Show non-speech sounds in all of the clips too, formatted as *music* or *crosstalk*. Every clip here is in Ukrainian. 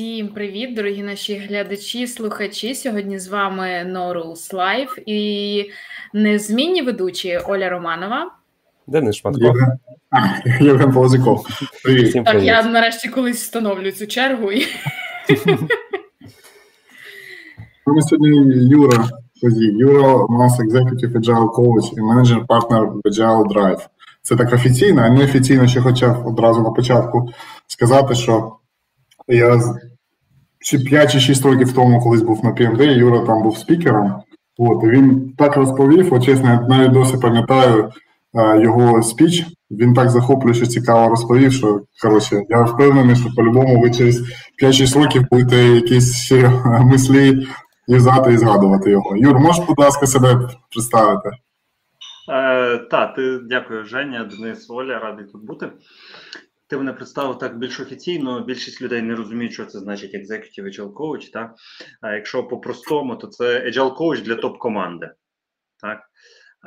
Всім привіт, дорогі наші глядачі, слухачі. Сьогодні з вами No Rules Live і незмінні ведучі Оля Романова. Денис Шматко. Євген, Полозіков. Привіт. Так, привіт. я нарешті колись встановлю цю чергу. І... *laughs* Нас сьогодні Юра. Юра у нас Executive Agile Coach і менеджер партнер в Agile Drive. Це так офіційно, а неофіційно ще хотів одразу на початку сказати, що я чи 5 чи 6 років тому колись був на PMD, Юра там був спікером. От, і він так розповів, от чесно, навіть досі пам'ятаю е, його спіч. Він так захоплююче цікаво розповів, що коротше, я впевнений, що по-любому ви через 5-6 років будете якісь ще *laughs* мислі юзати і згадувати його. Юр, можеш, будь ласка, себе представити? Е, ти дякую, Женя, Денис, Оля, радий тут бути. Ти мене представив так більш офіційно. Більшість людей не розуміють, що це значить Executive Agile Coach. Так? А якщо по-простому, то це Agile Coach для топ-команди. Так?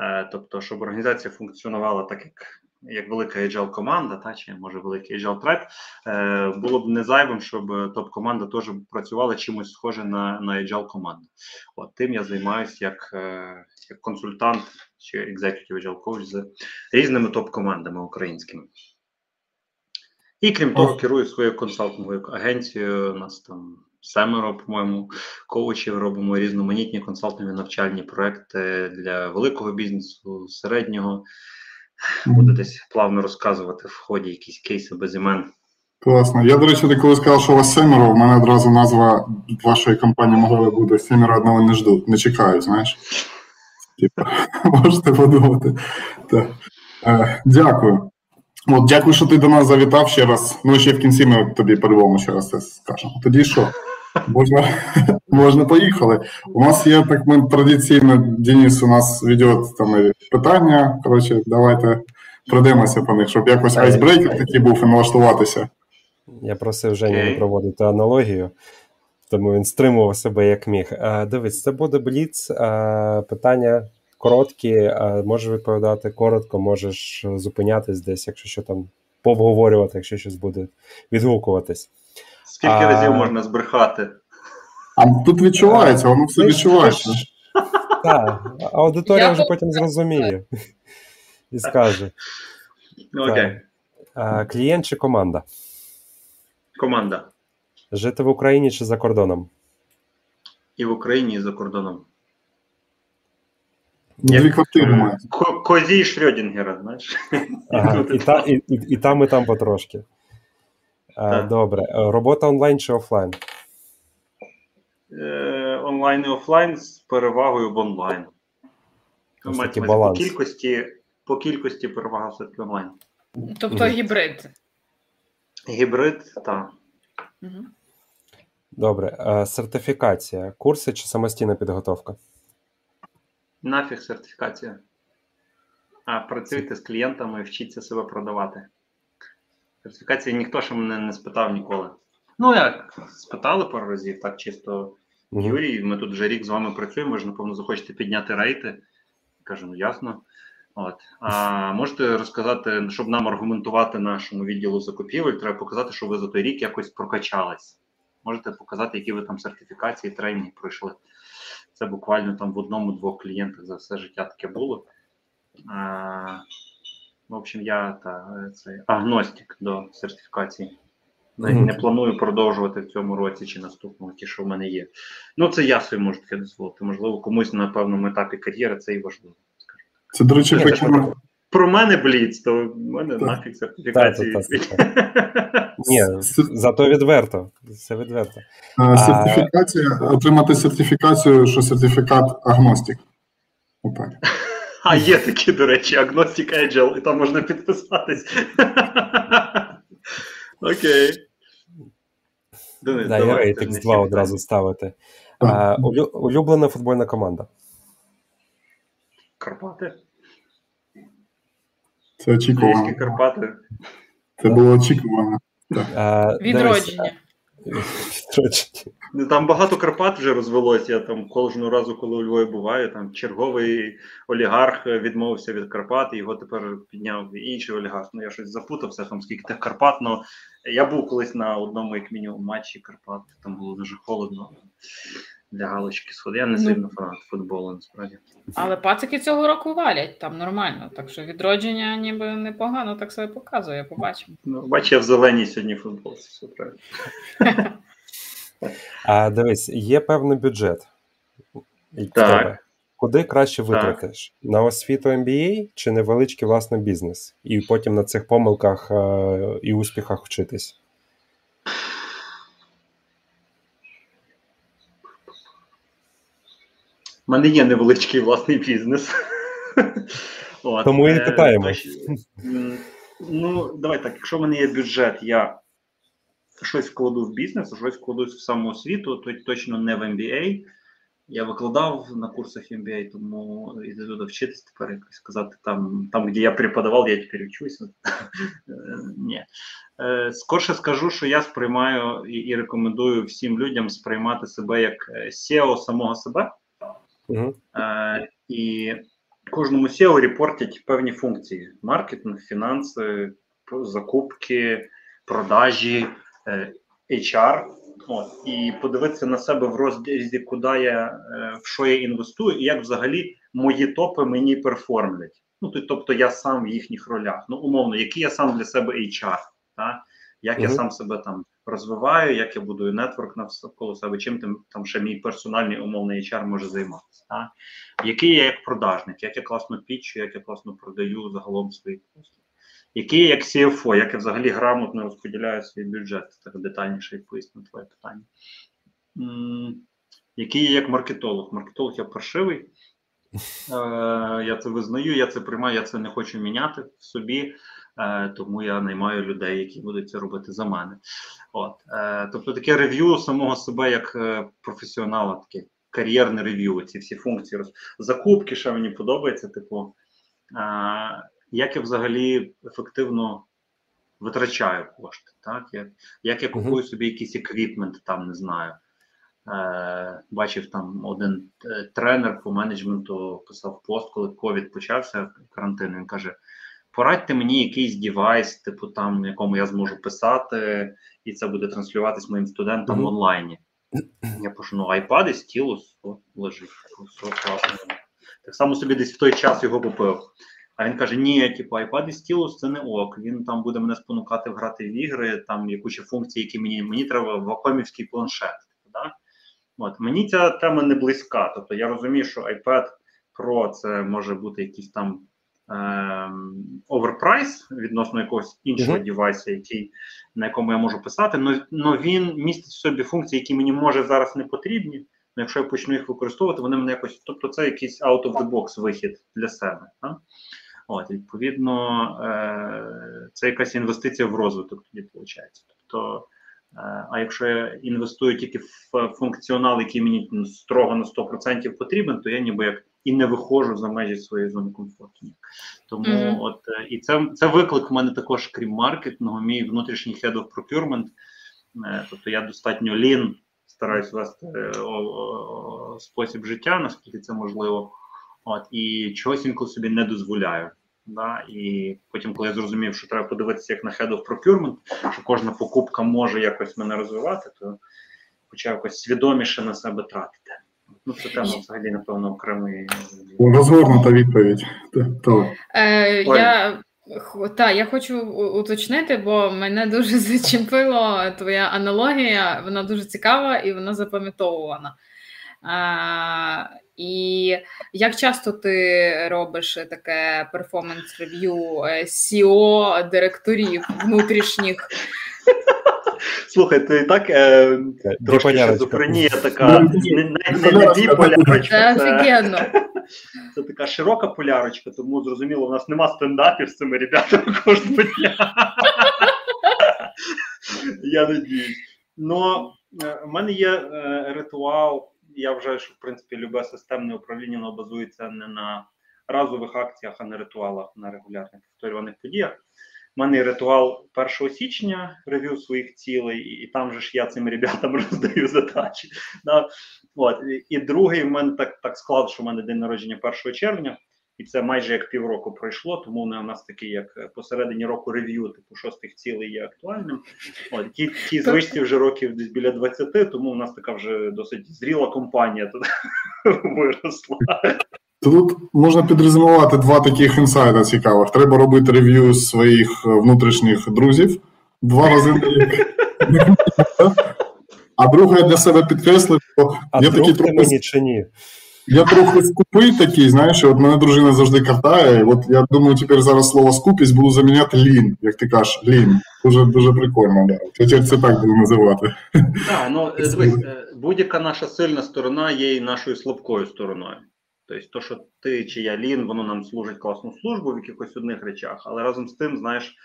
Е, тобто, щоб організація функціонувала так, як, як велика Agile команда, та, чи може великий Agile Tribe, е, було б не зайвим, щоб топ-команда теж працювала чимось схоже на, на Agile команду. От тим я займаюся як, е, як консультант чи Executive Agile Coach з різними топ-командами українськими. І крім того, керую своєю консалтинговою агенцією. У нас там семеро, по-моєму, коучів робимо різноманітні консалтингові навчальні проекти для великого бізнесу, середнього. Буду десь плавно розказувати в ході якісь кейси без імен. Класно. Я, до речі, ти коли сказав, що у вас семеро, у мене одразу назва вашої компанії могла би бути «Семеро одного не ждуть, не чекають, знаєш. Типа, *laughs* можете подумати. Так. Е, дякую. От, дякую, що ти до нас завітав ще раз. Ну, ще в кінці ми тобі по-любому ще раз це скажемо. Тоді що? Можна, *laughs* можна поїхали. У нас є так, ми традиційно, Денис у нас веде там питання. Коротше, давайте пройдемося по них, щоб якось icebreaker такий був і налаштуватися. Я просив Женю не проводити аналогію, тому він стримував себе як міг. Е, Дивись, це буде бліц. е, Питання короткі, е, можеш відповідати коротко, можеш зупинятись десь, якщо що там пообговорювати, якщо щось буде відгукуватись. Скільки А- разів можна збрехати? А тут відчувається, воно все відчувається. Так, аудиторія вже потім зрозуміє і скаже. Ну, окей. Клієнт чи команда? Команда. Жити в Україні чи за кордоном? І в Україні, і за кордоном. Дві квартири має. Ко- Козій Шрёдінгера, знаєш? Ага, *laughs* і, та, і, і, і там, і там потрошки. Е, Так. Добре. Е, Робота онлайн чи офлайн? Е, онлайн і офлайн з перевагою в онлайн. Баланс. По кількості, по кількості перевага все-таки онлайн. Тобто гібрид. Гібрид, так. Мгм. Добре. Сертифікація. Курси чи самостійна підготовка? Нафіг сертифікація. А працюйте з клієнтами і вчіться себе продавати. Сертифікації ніхто ще мене не спитав ніколи. Ну як, спитали пару разів, так чисто. Юрій, ми тут вже рік з вами працюємо, ви ж, напевно, захочете підняти рейти. Кажу, ну ясно. От. А можете розказати, щоб нам аргументувати нашому відділу закупівель, треба показати, що ви за той рік якось прокачались. Можете показати, які ви там сертифікації, тренінги пройшли. Це буквально там в одному-двох клієнтах за все життя таке було. А, в общем, я та, це агностик до сертифікації. Не, Мгм. не планую продовжувати в цьому році чи наступному, ті, що в мене є. Ну, це я собі можу таке дозволити. Можливо, комусь на певному етапі кар'єри це і важливо. Це, до речі, Ні, Про мене бліц, то в мене Так. нафіг сертифікації. Так, так, *laughs* Ні, зато відверто. Це відверто. Сертифікація, отримати сертифікацію, що сертифікат агностик. А є такі, до речі, Agnostic Agile, і там можна підписатись. *laughs* Окей. Да, рейтинг ти ж 2 одразу ставити. Улюблена футбольна команда. Карпати. Це очікувано. Карпати. Це було очікувано. Відродження. Відродження. Ну, Там багато Карпат вже розвелося. Я там кожного разу, коли у Львові буваю, там черговий олігарх відмовився від Карпат, і його тепер підняв інший олігарх. Ну я щось запутався, там скільки тих Карпат, ну Я був колись на одному, як мінімум, матчі Карпат, там було дуже холодно для галочки сходи. Я не Ну. сильно фанат футболу, насправді. Але пацики цього року валять там нормально. Так що відродження ніби непогано так себе показує, побачимо. Ну, бач, я в зеленій сьогодні футбол, це все правильно. *laughs* А дивись, є певний бюджет. Так. Куди краще витратиш? На освіту MBA чи невеличкий власний бізнес? І потім на цих помилках е, і успіхах вчитись? У мене є невеличкий власний бізнес. *laughs* Тому і е, питаємо. Ну, давай так, якщо в мене є бюджет, я щось вкладу в бізнес, а щось вкладу в самоосвіту, то точно не в MBA. Я викладав на курсах MBA, тому іду туди вчитись тепер якось сказати, там, там, де я преподавав, я тепер вчуся. *laughs* Е, Ні. Е, Скорше скажу, що я сприймаю і, рекомендую всім людям сприймати себе як SEO самого себе. Угу. Е, І кожному SEO репортять певні функції: маркетинг, фінанси, закупки, продажі, е, HR. От, і подивитися на себе в розрізі, куди я е, в що я інвестую, і як взагалі мої топи мені перформлять. Ну, то- тобто я сам в їхніх ролях. Ну, умовно, який я сам для себе HR, та? як я сам себе там розвиваю, як я будую нетворк навколо себе, чим там, там ще мій персональний умовний HR може займатися. Та? Який я як продажник, як я класно пічу, як я класно продаю загалом свої послуги. Який я як CFO, як я взагалі грамотно розподіляю свій бюджет, так детальніше відповісти на твоє питання. Який я як маркетолог? Маркетолог я паршивий. *laughs* Е, я це визнаю, я це приймаю, я це не хочу міняти в собі, тому я наймаю людей, які будуть це робити за мене. От, е, тобто таке рев'ю самого себе як е, професіонала, таке кар'єрне рев'ю, ці всі функції закупки, що мені подобається, типу, е, як я взагалі ефективно витрачаю кошти, так? Як, як я купую собі якийсь еквіпмент, там не знаю. Е, бачив там один е, тренер по менеджменту писав пост, коли ковід почався карантин. Він каже: порадьте мені якийсь девайс, типу там, на якому я зможу писати, і це буде транслюватись моїм студентам в онлайні. Я пишу, ну iPad і стілус о, лежить. Все класно. Так само собі десь в той час його купив. А він каже: ні, типу, iPad і стілус це не ок. Він там буде мене спонукати грати в ігри, там є куча функцій, які мені мені треба вакуумівський планшет. Да? От мені ця тема не близька. Тобто я розумію, що iPad Про це може бути якийсь там overprice відносно якогось іншого Мгм. девайса, який, на якому я можу писати, але він містить в собі функції, які мені може зараз не потрібні. Ну, якщо я почну їх використовувати, вони мене якось. Тобто, це якийсь out of the box вихід для себе. Так? От, відповідно, е, це якась інвестиція в розвиток тоді виходить. Тобто, е, а якщо я інвестую тільки в функціонал, який мені строго на 100% потрібен, то я ніби як і не виходжу за межі своєї зони комфорту. Тому Мгм. от е, і це, це виклик в мене також, крім маркетингу, мій внутрішній head of procurement. Е, Тобто я достатньо лін, стараюсь вести е, о- о- спосіб життя, наскільки це можливо. От, і чогось інколи собі не дозволяю. Да? І потім, коли я зрозумів, що треба подивитися як на head of procurement, що кожна покупка може якось мене розвивати, то почав якось свідоміше на себе тратити. Ну, це тема взагалі, напевно, окремої. Розгорнута відповідь. То. Е, я, та, я хочу уточнити, бо мене дуже *laughs* зачепила твоя аналогія. Вона дуже цікава і вона запам'ятовувана. А, і як часто ти робиш таке перформанс-рев'ю SEO директорів внутрішніх? *laughs* Слухай, ти і так е, трошки шизофренія така, Ну, не, не, не, не біполярочка, Це *laughs* це така широка полярочка, тому зрозуміло, у нас нема стендапів з цими ребятами кожного дня. *laughs* Я надіюсь. Ну, е, в мене є е, ритуал. Я вважаю, що в принципі любе системне управління воно базується не на разових акціях, а на ритуалах, на регулярних повторюваних подіях. У мене ритуал 1 січня, рев'ю своїх цілей, і, там же ж я цим ребятам *laughs* роздаю задачі. Да? От. І, і другий в мене так, так склад, що в мене день народження 1 червня. І це майже як півроку пройшло, тому у нас такий, як посередині року рев'ю, типу шостих цілей є актуальним. От ті ті звичці вже років десь біля 20, тому у нас така вже досить зріла компанія тут *laughs* виросла. Тут можна підрезюмувати два таких інсайда цікавих. Треба робити рев'ю своїх внутрішніх друзів два рази. *laughs* А друге, я для себе підкреслив, що а я такий трохи... мені чи ні? Я трохи скупий такий, знаєш, от мене дружина завжди картає. От я думаю, тепер зараз слово скупість буду заміняти лін, як ти кажеш, лін. Дуже дуже прикольно, да. Тепер це так буду називати. Так, ну *laughs* будь-яка наша сильна сторона є і нашою слабкою стороною. Тобто, то, що ти чи я лін, воно нам служить класну службу в якихось одних речах, але разом з тим, знаєш,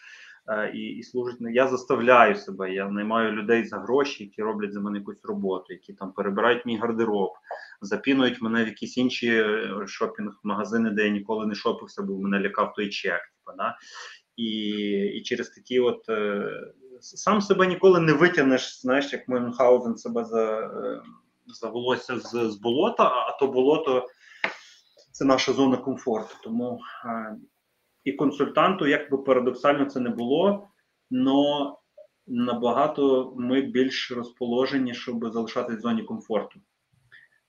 і і служить я заставляю себе. Я наймаю людей за гроші, які роблять за мене якусь роботу, які там перебирають мій гардероб, запінують мене в якісь інші е, шопінг-магазини, де я ніколи не шопився, бо мене лякав той чек. Типа, да? І і через такі, от е, сам себе ніколи не витягнеш, знаєш, як Мюнхгаузен себе за, е, за волосся з, з болота, а то болото це наша зона комфорту. Тому е, і консультанту, як би парадоксально це не було, але набагато ми більш розположені, щоб залишатись в зоні комфорту.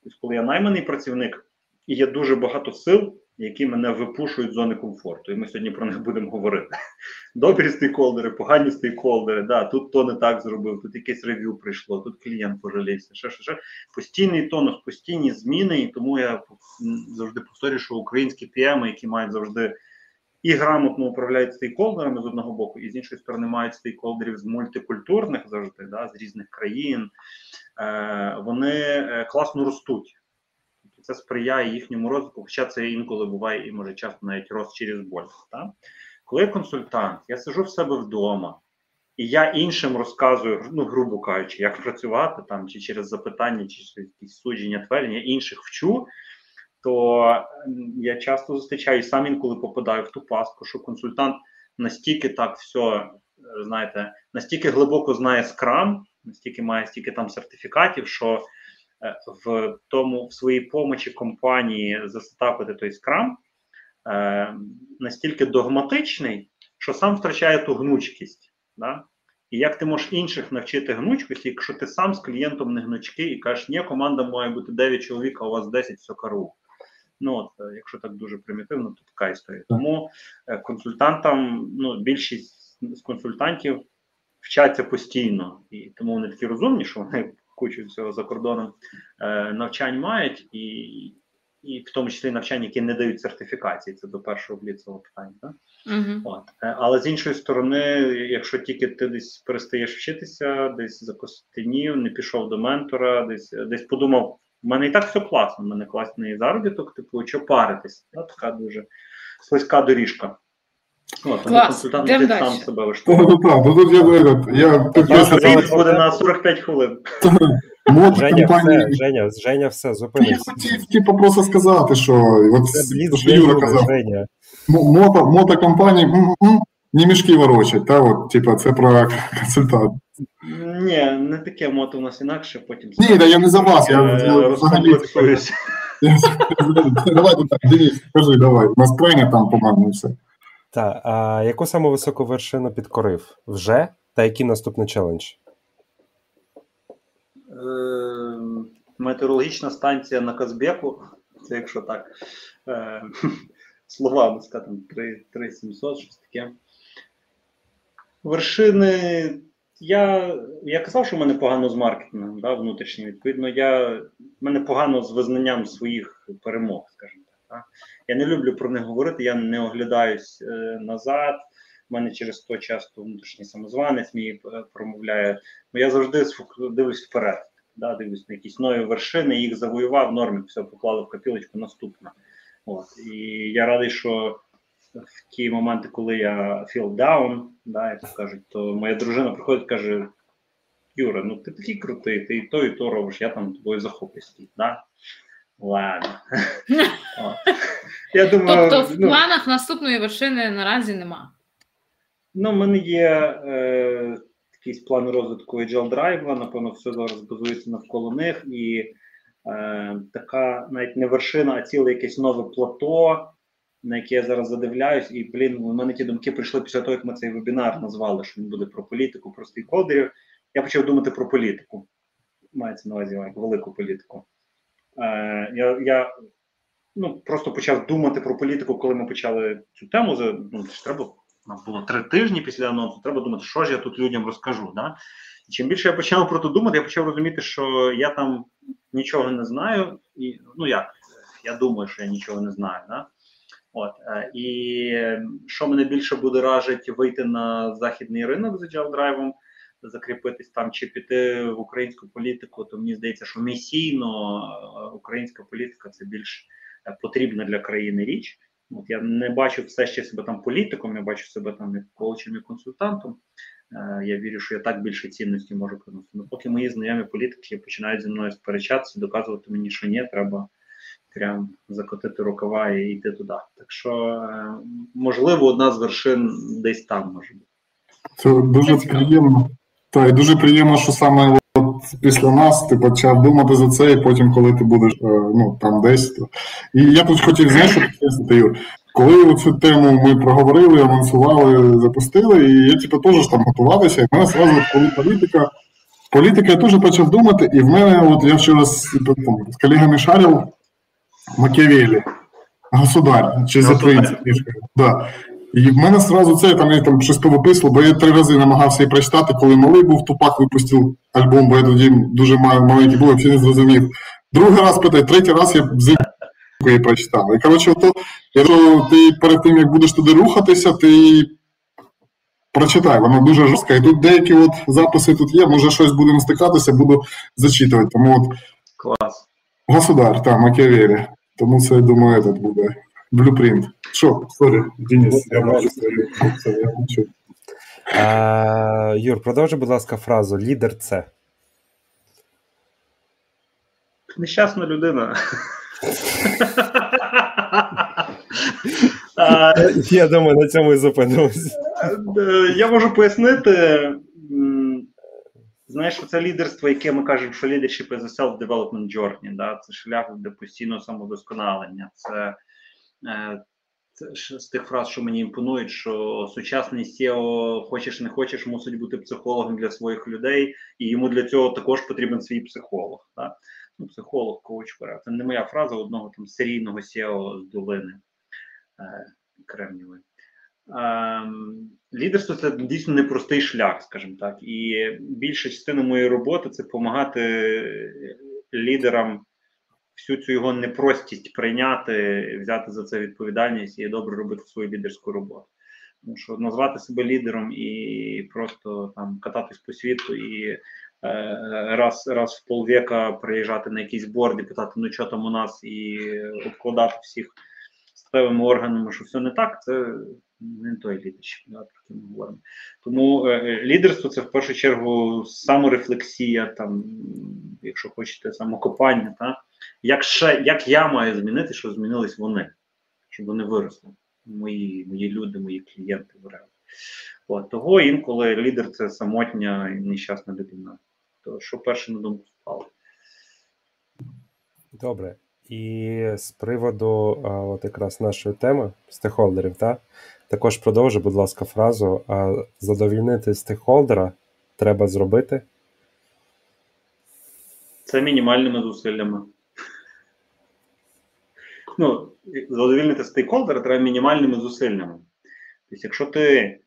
Тобто, коли я найманий працівник, і є дуже багато сил, які мене випушують з зони комфорту. І ми сьогодні про них будемо говорити. Добрі стейкхолдери, погані стейкхолдери, да, тут то не так зробив, тут якесь рев'ю прийшло, тут клієнт пожалівся. Ще, ще, ще. Постійний тонус, постійні зміни, і тому я завжди повторюю, що українські PM, які мають завжди і грамотно управляють стейкхолдерами з одного боку, і з іншої сторони мають стейкхолдерів з мультикультурних завжди, да, з різних країн, е, вони е, класно ростуть. Це сприяє їхньому розвитку, хоча це інколи буває і може часто навіть рост через боль. Так? Коли консультант, я сижу в себе вдома, і я іншим розказую, ну, грубо кажучи, як працювати там, чи через запитання, чи через якісь судження, твердження, інших вчу то я часто зустрічаю і сам інколи попадаю в ту пастку, що консультант настільки так все, знаєте, настільки глибоко знає скрам, настільки має стільки там сертифікатів, що в тому в своїй помочі компанії засетапити той скрам е, настільки догматичний, що сам втрачає ту гнучкість. Да? І як ти можеш інших навчити гнучкості, якщо ти сам з клієнтом не гнучкий і кажеш, ні, команда має бути 9 чоловік, а у вас 10 все кару. Ну от, е, якщо так дуже примітивно, то така історія. Тому е, консультантам, ну більшість з консультантів вчаться постійно, і тому вони такі розумні, що вони кучу всього за кордоном е, навчань мають, і і в тому числі навчання, які не дають сертифікації, це до першого бліцевого питання. Так? Uh-huh. От. Е, але з іншої сторони, якщо тільки ти десь перестаєш вчитися, десь закостенів, не пішов до ментора, десь десь подумав. У мене і так все класно, у мене класний заробіток, типу, що паритись. Така дуже слизька доріжка. От, консультант ти сам себе влаштовує. Ну, так, ну тут я я буде на 45 хвилин. Женя, все, Женя, Женя, все, зупинись. Я хотів, типу, просто сказати, що от, це блін, що Юра казав. Женя. Мото, мотокомпанії не мішки ворочать, та, от, типу, це про консультант. Ні, не таке мото у нас інакше, потім. Ні, да, я не за вас, я взагалі. Давай, Денис, скажи, давай. У нас крайня там, по-моєму, все. Так, а яку саму високу вершину підкорив? Вже? Та який наступний челендж? Е, метеорологічна станція на Казбеку, це якщо так. Е, *laughs* слова, сказати, 3700, щось таке. Вершини я я казав, що в мене погано з маркетингом, да, внутрішнім. Відповідно, я в мене погано з визнанням своїх перемог, скажімо так. Я не люблю про них говорити, я не оглядаюсь е, назад. У мене через то часто внутрішній самозванець мій е, промовляє. Ну я завжди дивлюсь вперед, да, дивлюсь на якісь нові вершини, їх завоював, нормі, все поклали в копілочку наступне. От. І я радий, що в ті моменти, коли я feel down, да, як кажуть, то моя дружина приходить і каже: Юра, ну ти такий крутий, ти і то, і то робиш, я там тобою захоплююсь. Да? Ладно. *laughs* Я думаю, Тобто в ну, планах наступної вершини наразі нема. Ну, в мене є е, якийсь план розвитку Agile Drive, напевно, все зараз базується навколо них. І е, така навіть не вершина, а ціле якесь нове плато на які я зараз задивляюсь, і блін, у мене ті думки прийшли після того, як ми цей вебінар назвали, що він буде про політику, про стейкхолдерів. Я почав думати про політику. Мається на увазі велику політику. Е, Я я ну, просто почав думати про політику, коли ми почали цю тему. Ну, треба нам було три тижні після анонсу. Треба думати, що ж я тут людям розкажу. Да? І чим більше я почав про це думати, я почав розуміти, що я там нічого не знаю. І ну як я думаю, що я нічого не знаю. Да? От е, і що мене більше буде ражить вийти на західний ринок з agile драйвом, закріпитись там чи піти в українську політику, то мені здається, що місійно е, українська політика це більш е, потрібна для країни річ. От я не бачу все ще себе там політиком, я бачу себе там як коучем і консультантом. Я вірю, що я так більше цінності можу приносити. Ну, поки мої знайомі політики починають зі мною сперечатися, доказувати мені, що ні, треба прям закотити рукава і йти туди. Так що, е, можливо, одна з вершин десь там може бути. Це дуже приємно. Так, і дуже приємно, що саме от після нас ти почав думати за це, і потім, коли ти будеш е, ну, там десь. То... І я тут хотів знаєш, підкреслити, Юр, коли цю тему ми проговорили, анонсували, запустили, і я типу, теж там готувалися, і в мене зразу, коли політика. Політика я теж почав думати, і в мене, от я вчора з, з колегами шарив, Макіавелі. Государь, чи за принцип Да. І в мене сразу це там я там щось повиписував, бо я три рази намагався її прочитати, коли малий був, Тупак випустив альбом, бо я тоді дуже маленький був, взагалі не зрозумів. Другий раз питаю, третій раз я з її прочитав. І коротше, то, якщо ти перед тим, як будеш туди рухатися, ти прочитай, воно дуже жорстко. І тут деякі от записи тут є, може щось будемо стикатися, буду зачитувати. Тому от Клас. Государ, так, Макіавелі. Тому це, я думаю, этот буде blueprint. Що, sorry, Денис, я я хочу. Юр, продовжи, будь ласка, фразу лідер це. Нещасна людина. *laughs* Я думаю, на цьому і зупинимося. Е, я можу пояснити. Знаєш, це лідерство, яке ми кажемо, що leadership is a self-development journey, да? це шлях до постійного самодосконалення. Це, е, це з тих фраз, що мені імпонують, що сучасний SEO, хочеш не хочеш, мусить бути психологом для своїх людей, і йому для цього також потрібен свій психолог. Да? Ну, Психолог, коуч, це не моя фраза одного там серійного SEO з долини е, Кремнівої. Ем, лідерство це дійсно непростий шлях, скажімо так. І більша частина моєї роботи це допомагати лідерам всю цю його непростість прийняти, взяти за це відповідальність і добре робити свою лідерську роботу. Тому що назвати себе лідером і просто там кататись по світу і е, раз раз в полвека приїжджати на якийсь борд і питати, ну що там у нас, і обкладати всіх статевими органами, що все не так, це не той лідершіп, да, про ми говоримо. Тому е, е, лідерство це в першу чергу саморефлексія, там, якщо хочете, самокопання. Та? Як ще, як я маю змінити, щоб змінились вони, щоб вони виросли, мої мої люди, мої клієнти. От, Того інколи лідер це самотня і нещасна людина. То що перше на думку впало? Добре. І з приводу а, от якраз нашої теми стейкхолдерів, так? Також продовжу, будь ласка, фразу. А задовільнити стейкхолдера треба зробити. Це мінімальними зусиллями. Ну, задовільнити стейкхолдера треба мінімальними зусиллями. Тобто, якщо ти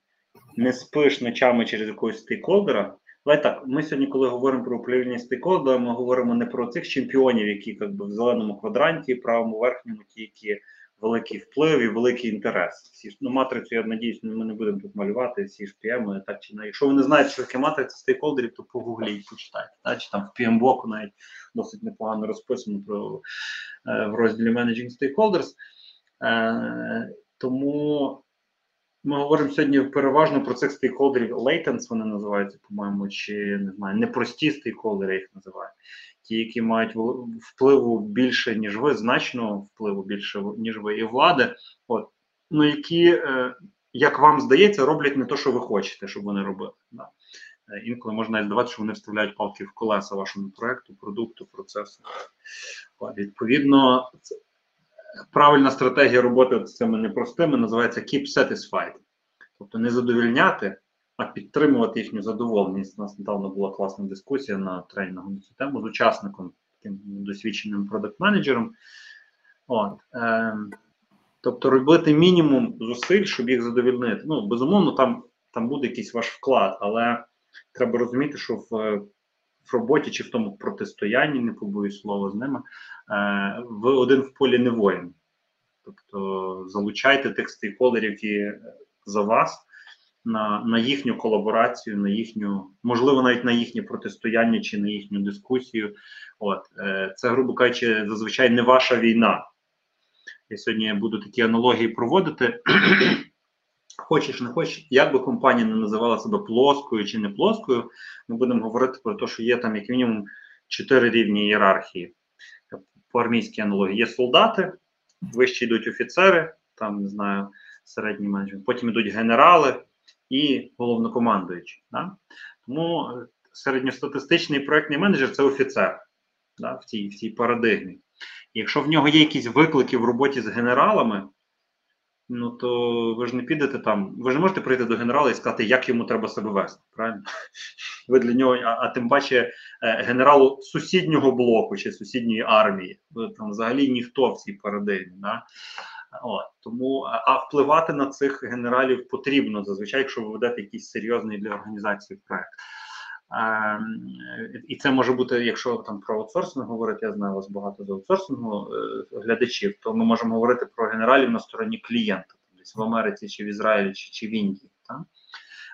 не спиш ночами через якогось стейкхолдера, Давай так, ми сьогодні, коли говоримо про управління стейкхолдера, ми говоримо не про цих чемпіонів, які як би, в зеленому квадранті, правому верхньому, ті, які великий вплив і великий інтерес. Всі ну, матрицю, я надіюсь, ми не будемо тут малювати, всі ж PM, так чи не. Якщо ви не знаєте, що таке матриця стейкхолдерів, то погугліть, почитайте. Так? Чи там в PM-блоку навіть досить непогано розписано про е, в розділі Managing Stakeholders. Е, тому ми говоримо сьогодні переважно про цих стейкхолдерів. Latents вони називаються, по-моєму, чи не знаю, непрості стейкхолдери їх називають ті, які мають впливу більше, ніж ви, значно впливу більше, ніж ви, і влади, от, ну які, е, як вам здається, роблять не те, що ви хочете, щоб вони робили. Да. Е, інколи можна здавати, що вони вставляють палки в колеса вашому проекту, продукту, процесу. От, Відповідно, правильна стратегія роботи з цими непростими називається keep satisfied. Тобто не задовільняти, а підтримувати їхню задоволеність. У нас недавно була класна дискусія на тренінгу на цю тему з учасником, таким досвідченим продакт-менеджером. От, е, Тобто робити мінімум зусиль, щоб їх задовільнити. Ну, безумовно, там там буде якийсь ваш вклад, але треба розуміти, що в в роботі чи в тому протистоянні, не побоюсь слова з ними, е, ви один в полі не воїн. Тобто залучайте тих стейкхолдерів, які за вас на на їхню колаборацію, на їхню, можливо, навіть на їхнє протистояння чи на їхню дискусію. От е, Це, грубо кажучи, зазвичай не ваша війна. Я сьогодні буду такі аналогії проводити. *clears throat* Хочеш, не хочеш, як би компанія не називала себе плоскою чи не плоскою, ми будемо говорити про те, що є там як мінімум чотири рівні ієрархії. По армійській аналогії є солдати, вище йдуть офіцери, там не знаю, середній менеджмент, потім йдуть генерали і головнокомандуючі. Да? Тому середньостатистичний проектний менеджер це офіцер да, в цій в цій парадигмі. Якщо в нього є якісь виклики в роботі з генералами, ну то ви ж не підете там, ви ж не можете прийти до генерала і сказати, як йому треба себе вести. Правильно? *laughs* Ви для нього, а, а тим паче е, генералу сусіднього блоку чи сусідньої армії. Ви там взагалі ніхто в цій парадигмі. Да? От, Тому а впливати на цих генералів потрібно зазвичай, якщо ви ведете якийсь серйозний для організації проект. Ем, і це може бути, якщо там про аутсорсинг говорити, я знаю вас багато з аутсорсингу е, глядачів, то ми можемо говорити про генералів на стороні клієнта, десь в Америці чи в Ізраїлі, чи, чи в Індії. Так?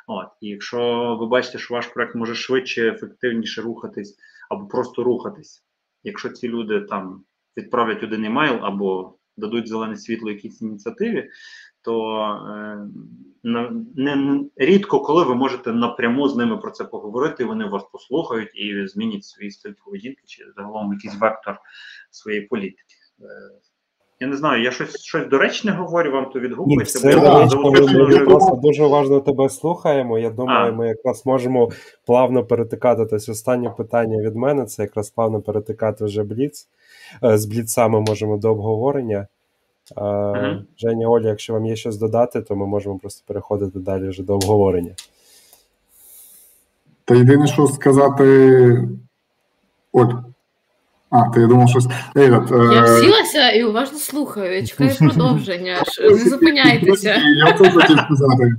От, І якщо ви бачите, що ваш проект може швидше, ефективніше рухатись, або просто рухатись, якщо ці люди там відправлять один емейл або дадуть зелене світло якійсь ініціативі, то е, не рідко коли ви можете напряму з ними про це поговорити, вони вас послухають і змінять свої стиль поведінки чи загалом якийсь вектор своєї політики. Е, я не знаю, я щось щось доречне говорю, вам то відгукується. Ми, ми просто дуже уважно тебе слухаємо. Я думаю, а. ми якраз можемо плавно перетикати. Тобто останнє питання від мене це якраз плавно перетикати вже бліц. Е, з бліцами можемо до обговорення. Uh-huh. Женя, Оля, якщо вам є щось додати, то ми можемо просто переходити далі вже до обговорення. Та єдине, що сказати. Оль. А, ти я думав, щось. Ейдат, Я всілася і уважно слухаю. Я чекаю продовження. *laughs* Не зупиняйтеся. Я тут хотів сказати.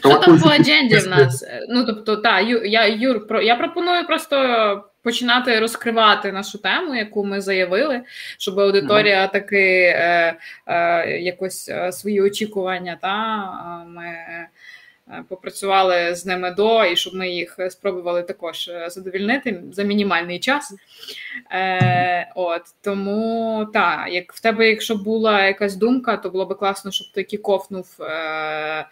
Що там по адженді в нас? Ну, тобто, так, я Юр, я пропоную просто починати розкривати нашу тему, яку ми заявили, щоб аудиторія таки е, е, якось е, свої очікування. Та ми е, попрацювали з ними до, і щоб ми їх спробували також е, задовільнити за мінімальний час. Е, От тому так, як в тебе, якщо була якась думка, то було би класно, щоб ти кікофнув. Е,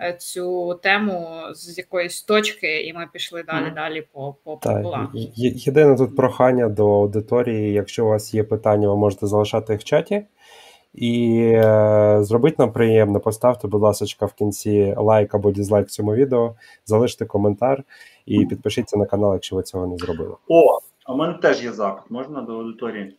Е, цю тему з якоїсь точки, і ми пішли далі далі по по, по. Єдине тут прохання до аудиторії. Якщо у вас є питання, ви можете залишати їх в чаті. І е, зробіть нам приємно, поставте, будь ласка, в кінці лайк або дізлайк цьому відео, залиште коментар і підпишіться на канал, якщо ви цього не зробили. О, а в мене теж є запит. Можна до аудиторії?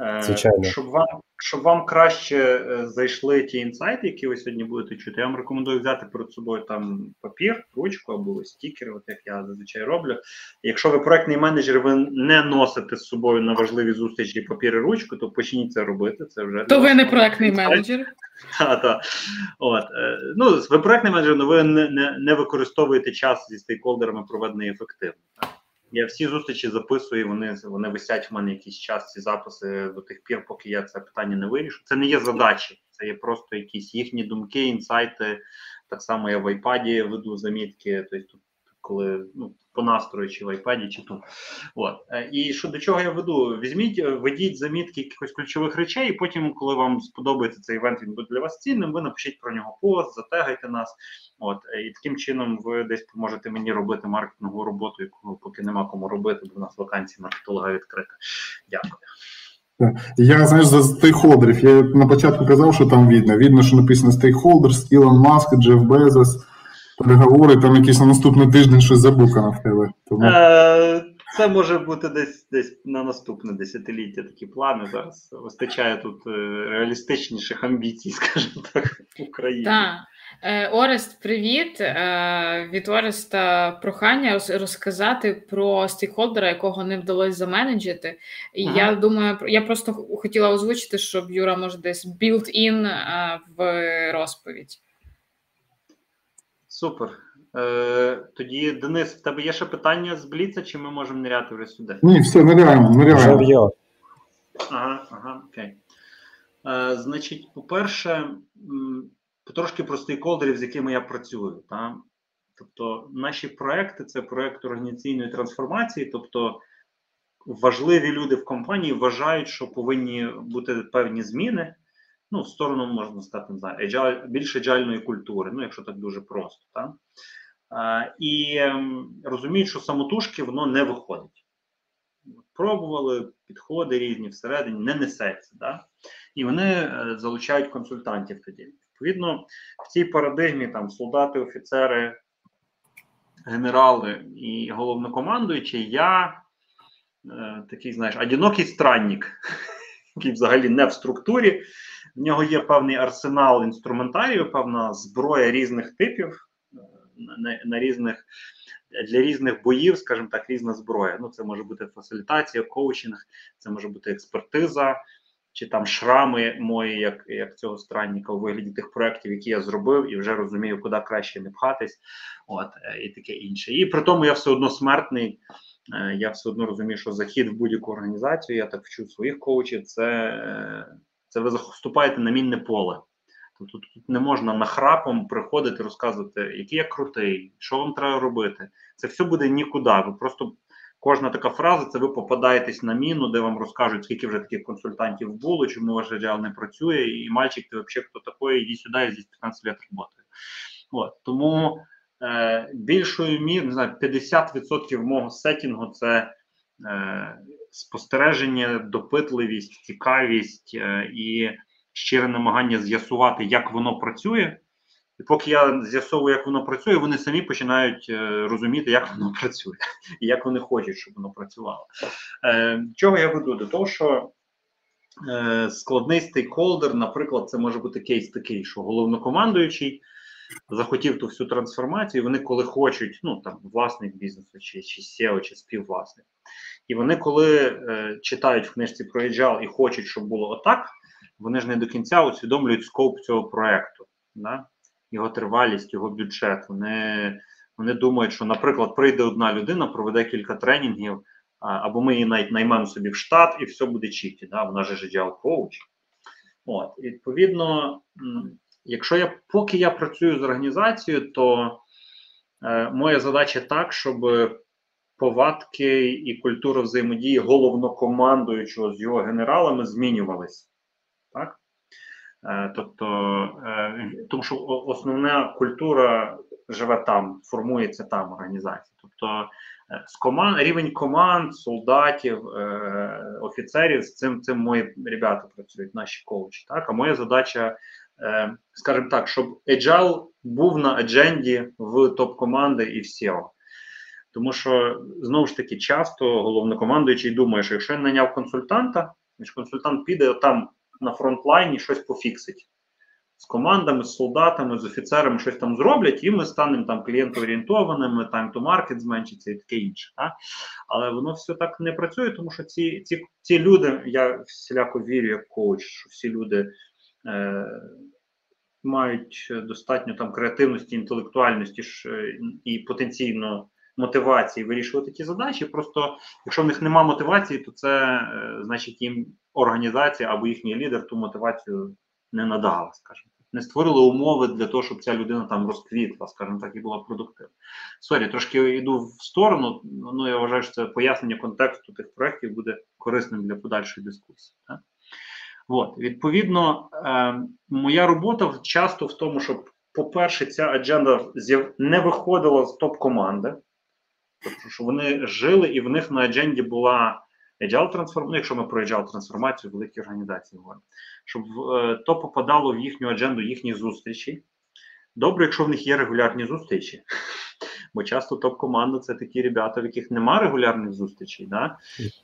Е, Звичайно. Щоб вам щоб вам краще е, зайшли ті інсайти, які ви сьогодні будете чути, я вам рекомендую взяти перед собою там папір, ручку або стікери, от як я зазвичай роблю. Якщо ви проектний менеджер, ви не носите з собою на важливі зустрічі папір і ручку, то почніть це робити. Це вже то ви не проектний менеджер. *laughs* Та, та. От, е, ну, ви проектний менеджер, але ви не, не, не використовуєте час зі стейкхолдерами проведений ефективно. Так? Я всі зустрічі записую, вони вони висять в мене якийсь час, ці записи до тих пір, поки я це питання не вирішу. Це не є задачі, це є просто якісь їхні думки, інсайти. Так само я в айпаді веду замітки. Тобто, коли ну, по настрою, чи в iPad, чи тут. От. Е, і що до чого я веду? Візьміть, е, ведіть замітки якихось ключових речей, і потім, коли вам сподобається цей івент, він буде для вас цінним, ви напишіть про нього пост, затегайте нас. От. Е, і таким чином ви десь поможете мені робити маркетингову роботу, яку поки нема кому робити, бо в нас вакансія маркетолога відкрита. Дякую. Я знаєш, за стейкхолдерів. Я на початку казав, що там видно. Видно, що написано стейкхолдер, Ілон Маск, Джеф Безос переговори, там якийсь на наступний тиждень щось забукано в тебе. Тому... Е, це може бути десь десь на наступне десятиліття такі плани. Зараз вистачає тут е, реалістичніших амбіцій, *laughs* скажімо так, в Україні. Так. Е, Орест, привіт. Е, від Ореста прохання розказати про стейкхолдера, якого не вдалося заменеджити. І ага. я думаю, я просто хотіла озвучити, щоб Юра може десь built-in в розповідь. Супер. Е, Тоді, Денис, в тебе є ще питання з Бліца, чи ми можемо ниряти вже сюди? Ні, все, ниряємо, ниряємо. Ага, ага, окей. Е, Значить, по-перше, трошки про стейкхолдерів, з якими я працюю. Та? Тобто, наші проекти це проект організаційної трансформації, тобто важливі люди в компанії вважають, що повинні бути певні зміни ну, в сторону, можна сказати, не знаю, agile, більш аджальної культури, ну, якщо так дуже просто. Так? А, І ем, розуміють, що самотужки воно не виходить. Пробували підходи різні всередині, не несеться. Да? І вони е, залучають консультантів тоді. Відповідно, в цій парадигмі там солдати, офіцери, генерали і головнокомандуючі, я е, такий, знаєш, одинокий странник, *laughs* який взагалі не в структурі. В нього є певний арсенал інструментарію, певна зброя різних типів е, на, на різних для різних боїв, скажімо так, різна зброя. Ну, це може бути фасилітація, коучинг, це може бути експертиза. Чи там шрами мої, як як цього странника у вигляді тих проєктів, які я зробив, і вже розумію, куди краще не пхатись, от е, і таке інше. І при тому я все одно смертний. Е, я все одно розумію, що захід в будь-яку організацію, я так вчу своїх коучів. Це це ви вступаєте на мінне поле. Тобто тут не можна нахрапом приходити, розказувати, який я крутий, що вам треба робити. Це все буде нікуди. Ви просто кожна така фраза, це ви попадаєтесь на міну, де вам розкажуть, скільки вже таких консультантів було, чому ваш agile не працює, і мальчик, ти взагалі хто такий, іди сюди, я здесь 15 років. От тому е, більшою мірою, не знаю, 50% мого сетінгу це. Е, спостереження, допитливість, цікавість е, і щире намагання з'ясувати, як воно працює. І поки я з'ясовую, як воно працює, вони самі починають е, розуміти, як воно *laughs* працює, і як вони хочуть, щоб воно працювало. Е, Чого я веду? До того, що складний стейкхолдер, наприклад, це може бути кейс такий, що головнокомандуючий захотів ту всю трансформацію. Вони, коли хочуть, ну там власник бізнесу, чи чи SEO, чи співвласник, і вони, коли е, читають в книжці про Agile і хочуть, щоб було отак, вони ж не до кінця усвідомлюють скоп цього проекту, да? його тривалість, його бюджет. Вони вони думають, що, наприклад, прийде одна людина, проведе кілька тренінгів, або ми її навіть наймемо собі в штат, і все буде чіті. Да? Вона ж agile коуч. От, відповідно, якщо я поки я працюю з організацією, то е, моя задача так, щоб повадки і культура взаємодії головнокомандуючого з його генералами змінювалися. Так? Е, тобто, е, тому що основна культура живе там, формується там організація. Тобто е, з команд, рівень команд, солдатів, офіцерів з цим цим мої ребята працюють, наші коучі. Так? А моя задача, скажімо так, щоб Agile був на адженді в топ-команди і в SEO. Тому що знову ж таки часто головнокомандуючий думає, що якщо я наняв консультанта, консультант піде там на фронтлайні щось пофіксить. З командами, з солдатами, з офіцерами щось там зроблять, і ми станемо там клієнтоорієнтованими, time to market зменшиться і таке інше. А? Але воно все так не працює, тому що ці ці, ці люди, я всіляко вірю як коуч, що всі люди е, мають достатньо там креативності, інтелектуальності і потенційно мотивації вирішувати ті задачі. Просто якщо в них немає мотивації, то це е, значить їм організація або їхній лідер ту мотивацію не надала, скажімо. Не створили умови для того, щоб ця людина там розквітла, скажімо так, і була продуктивна. Sorry, трошки йду в сторону. Ну я вважаю, що це пояснення контексту тих проєктів буде корисним для подальшої дискусії. Так? От, відповідно, е, моя робота часто в тому, щоб, по-перше, ця agenda не виходила з топ-команди, Тобто, що вони жили, і в них на адженді була agile трансформація, якщо ми про agile трансформацію в великій організації говоримо, щоб е, то попадало в їхню адженду їхніх зустрічей. Добре, якщо в них є регулярні зустрічі. *laughs* Бо часто топ-команда це такі ребята, в яких нема регулярних зустрічей. Да?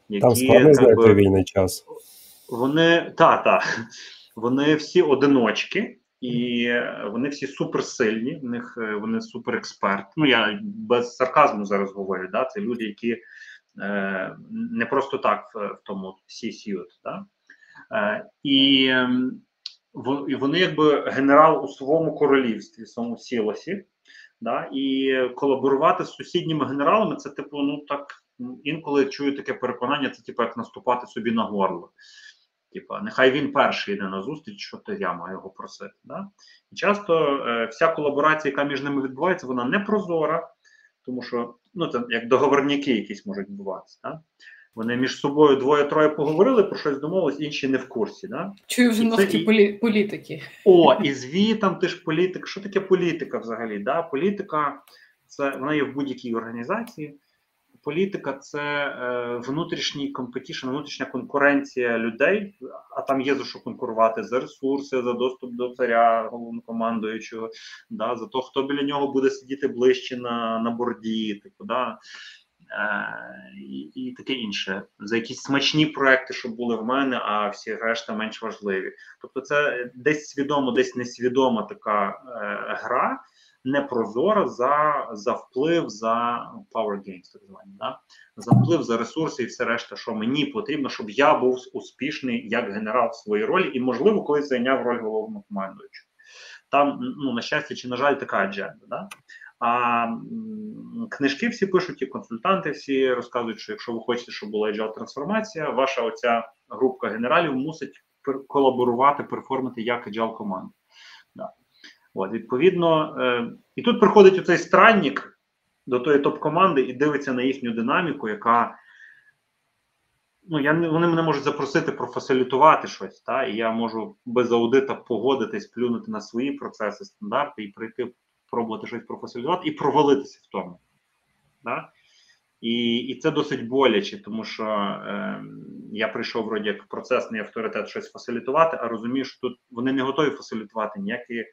Які, Там складно знайти вільний час. Вони та, та, *laughs* вони всі одиночки. І вони всі суперсильні, в них е, вони суперексперти. Ну я без сарказму зараз говорю. Да? Це люди, які е, не просто так в, в тому всі сіють. Да? Е, і вони якби генерал у своєму королівстві, в своєму сілосі, да, і колаборувати з сусідніми генералами це, типу, ну так інколи чую таке переконання, це типу як наступати собі на горло. Типа, нехай він перший йде на зустріч, що то я маю його просити. Да? І часто е, вся колаборація, яка між ними відбувається, вона не прозора, тому що ну, це як договорняки якісь можуть відбуватися. Да? Вони між собою двоє-троє поговорили, про щось домовились, інші не в курсі. Да? Чую вже ногті полі... політики. О, і звітам ти ж політик. Що таке політика взагалі? Да? Політика це вона є в будь-якій організації. Політика це е, внутрішній competition, внутрішня конкуренція людей, а там є за що конкурувати за ресурси, за доступ до царя, головнокомандуючого, да, за то, хто біля нього буде сидіти ближче на на борді, типу, да, Е, і і таке інше. За якісь смачні проекти, що були в мене, а всі решта менш важливі. Тобто, це десь свідомо, десь несвідома така е, гра, непрозора за за вплив за power games, так звані, да? за вплив за ресурси і все решта, що мені потрібно, щоб я був успішний як генерал в своїй ролі, і, можливо, колись зайняв роль головного командуючого. Там, ну на щастя, чи на жаль, така адженда. Да? А книжки всі пишуть, і консультанти всі розказують, що якщо ви хочете, щоб була agile трансформація, ваша оця групка генералів мусить колаборувати, перформити як agile команда. От, Відповідно, е, і тут приходить оцей странник до тої топ-команди і дивиться на їхню динаміку, яка. Ну, я вони мене можуть запросити профасилітувати щось, та, і я можу без аудита погодитись, плюнути на свої процеси, стандарти і прийти пробувати щось профасилізувати і провалитися в тому. Да? І і це досить боляче, тому що е, я прийшов вроді як процесний авторитет щось фасилітувати, а розумію, що тут вони не готові фасилітувати ніякі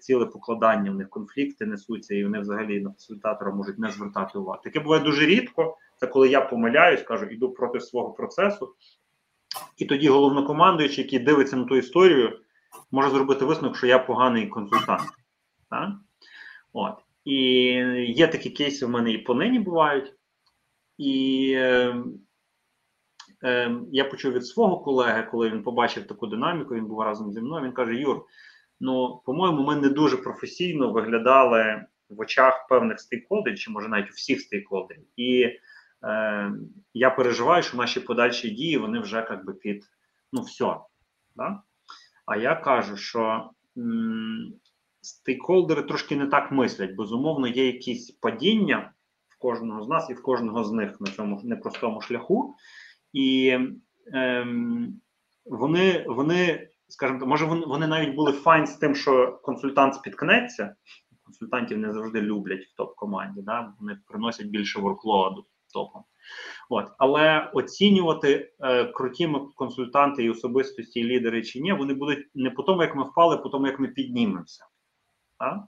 ціле покладання, в них конфлікти несуться, і вони взагалі на фасилітатора можуть не звертати увагу. Таке буває дуже рідко. Це коли я помиляюсь, кажу, йду проти свого процесу. І тоді головнокомандуючий, який дивиться на ту історію, може зробити висновок, що я поганий консультант. Так? От. І є такі кейси в мене і понині бувають. І е, е, я почув від свого колеги, коли він побачив таку динаміку, він був разом зі мною. Він каже: Юр, ну, по-моєму, ми не дуже професійно виглядали в очах певних стейкхолдерів, чи може навіть у всіх стейкхолдерів. І е, я переживаю, що наші подальші дії вони вже як би під ну, все. Да? А я кажу, що м- стейкхолдери трошки не так мислять. Безумовно, є якісь падіння в кожного з нас і в кожного з них на цьому непростому шляху, і ем, вони, вони, скажімо, може, вони, навіть були файн з тим, що консультант спіткнеться. Консультантів не завжди люблять в топ-команді, да? вони приносять більше ворклоаду топом. От. Але оцінювати е, круті консультанти і особистості, і лідери чи ні, вони будуть не по тому, як ми впали, а по тому, як ми піднімемося. Так?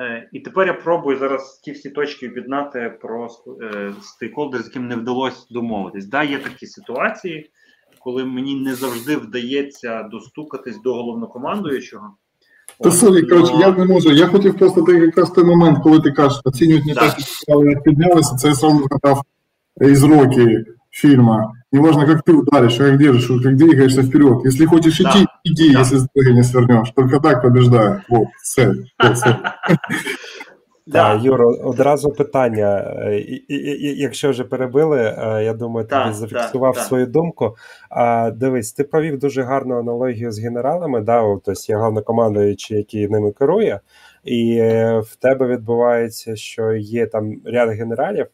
Е, і тепер я пробую зараз ті всі точки об'єднати про е, стейкхолдер, з яким не вдалося домовитись. Да, є такі ситуації, коли мені не завжди вдається достукатись до головнокомандуючого. Та sorry, коротше, я не можу. Я хотів просто ти якраз той момент, коли ти кажеш, оцінюють не так, як піднялися, це я сам згадав із Рокі фільма. Неважно, как ты ударишь, как держишь, как двигаешься вперед. Если хочешь да. идти, иди, да. если с не свернешь. Только так побеждают. Вот, все. *laughs* Так, Юро, одразу питання. Якщо вже перебили, е, я думаю, ти да, зафіксував да, свою думку. А дивись, ти провів дуже гарну аналогію з генералами. Да, тобто є головнокомандуючий, який ними керує, і е, в тебе відбувається, що є там ряд генералів,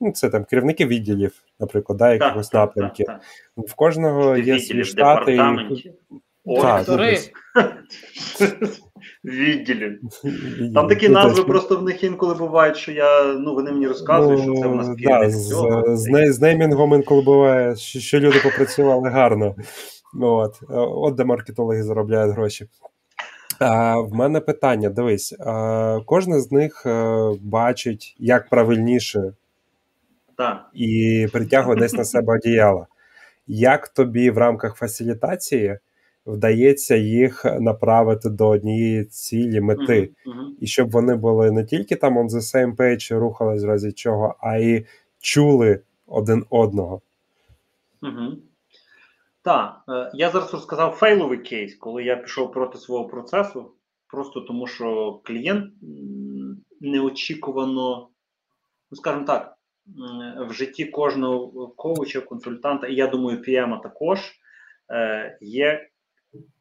ну це там керівники відділів, наприклад, да. Так, так, В кожного є свої штати. І... Ну, Відділів. Там такі назви просто в них інколи бувають, що я, ну вони мені розказують, що це в нас ну, да, з, з, з неймінгом інколи буває, що, що люди попрацювали гарно. От, от де маркетологи заробляють гроші. А, В мене питання: дивись, а, кожен з них а, бачить, як правильніше так. і притягує десь на себе одіяло. Як тобі в рамках фасилітації вдається їх направити до однієї цілі мети, uh-huh, uh-huh. і щоб вони були не тільки там on the same page рухались в разі чого, а й чули один одного? Угу. Так, е, я зараз розказав фейловий кейс, коли я пішов проти свого процесу, просто тому що клієнт неочікувано, ну скажімо так, в житті кожного коуча, консультанта, і я думаю, PM також е, є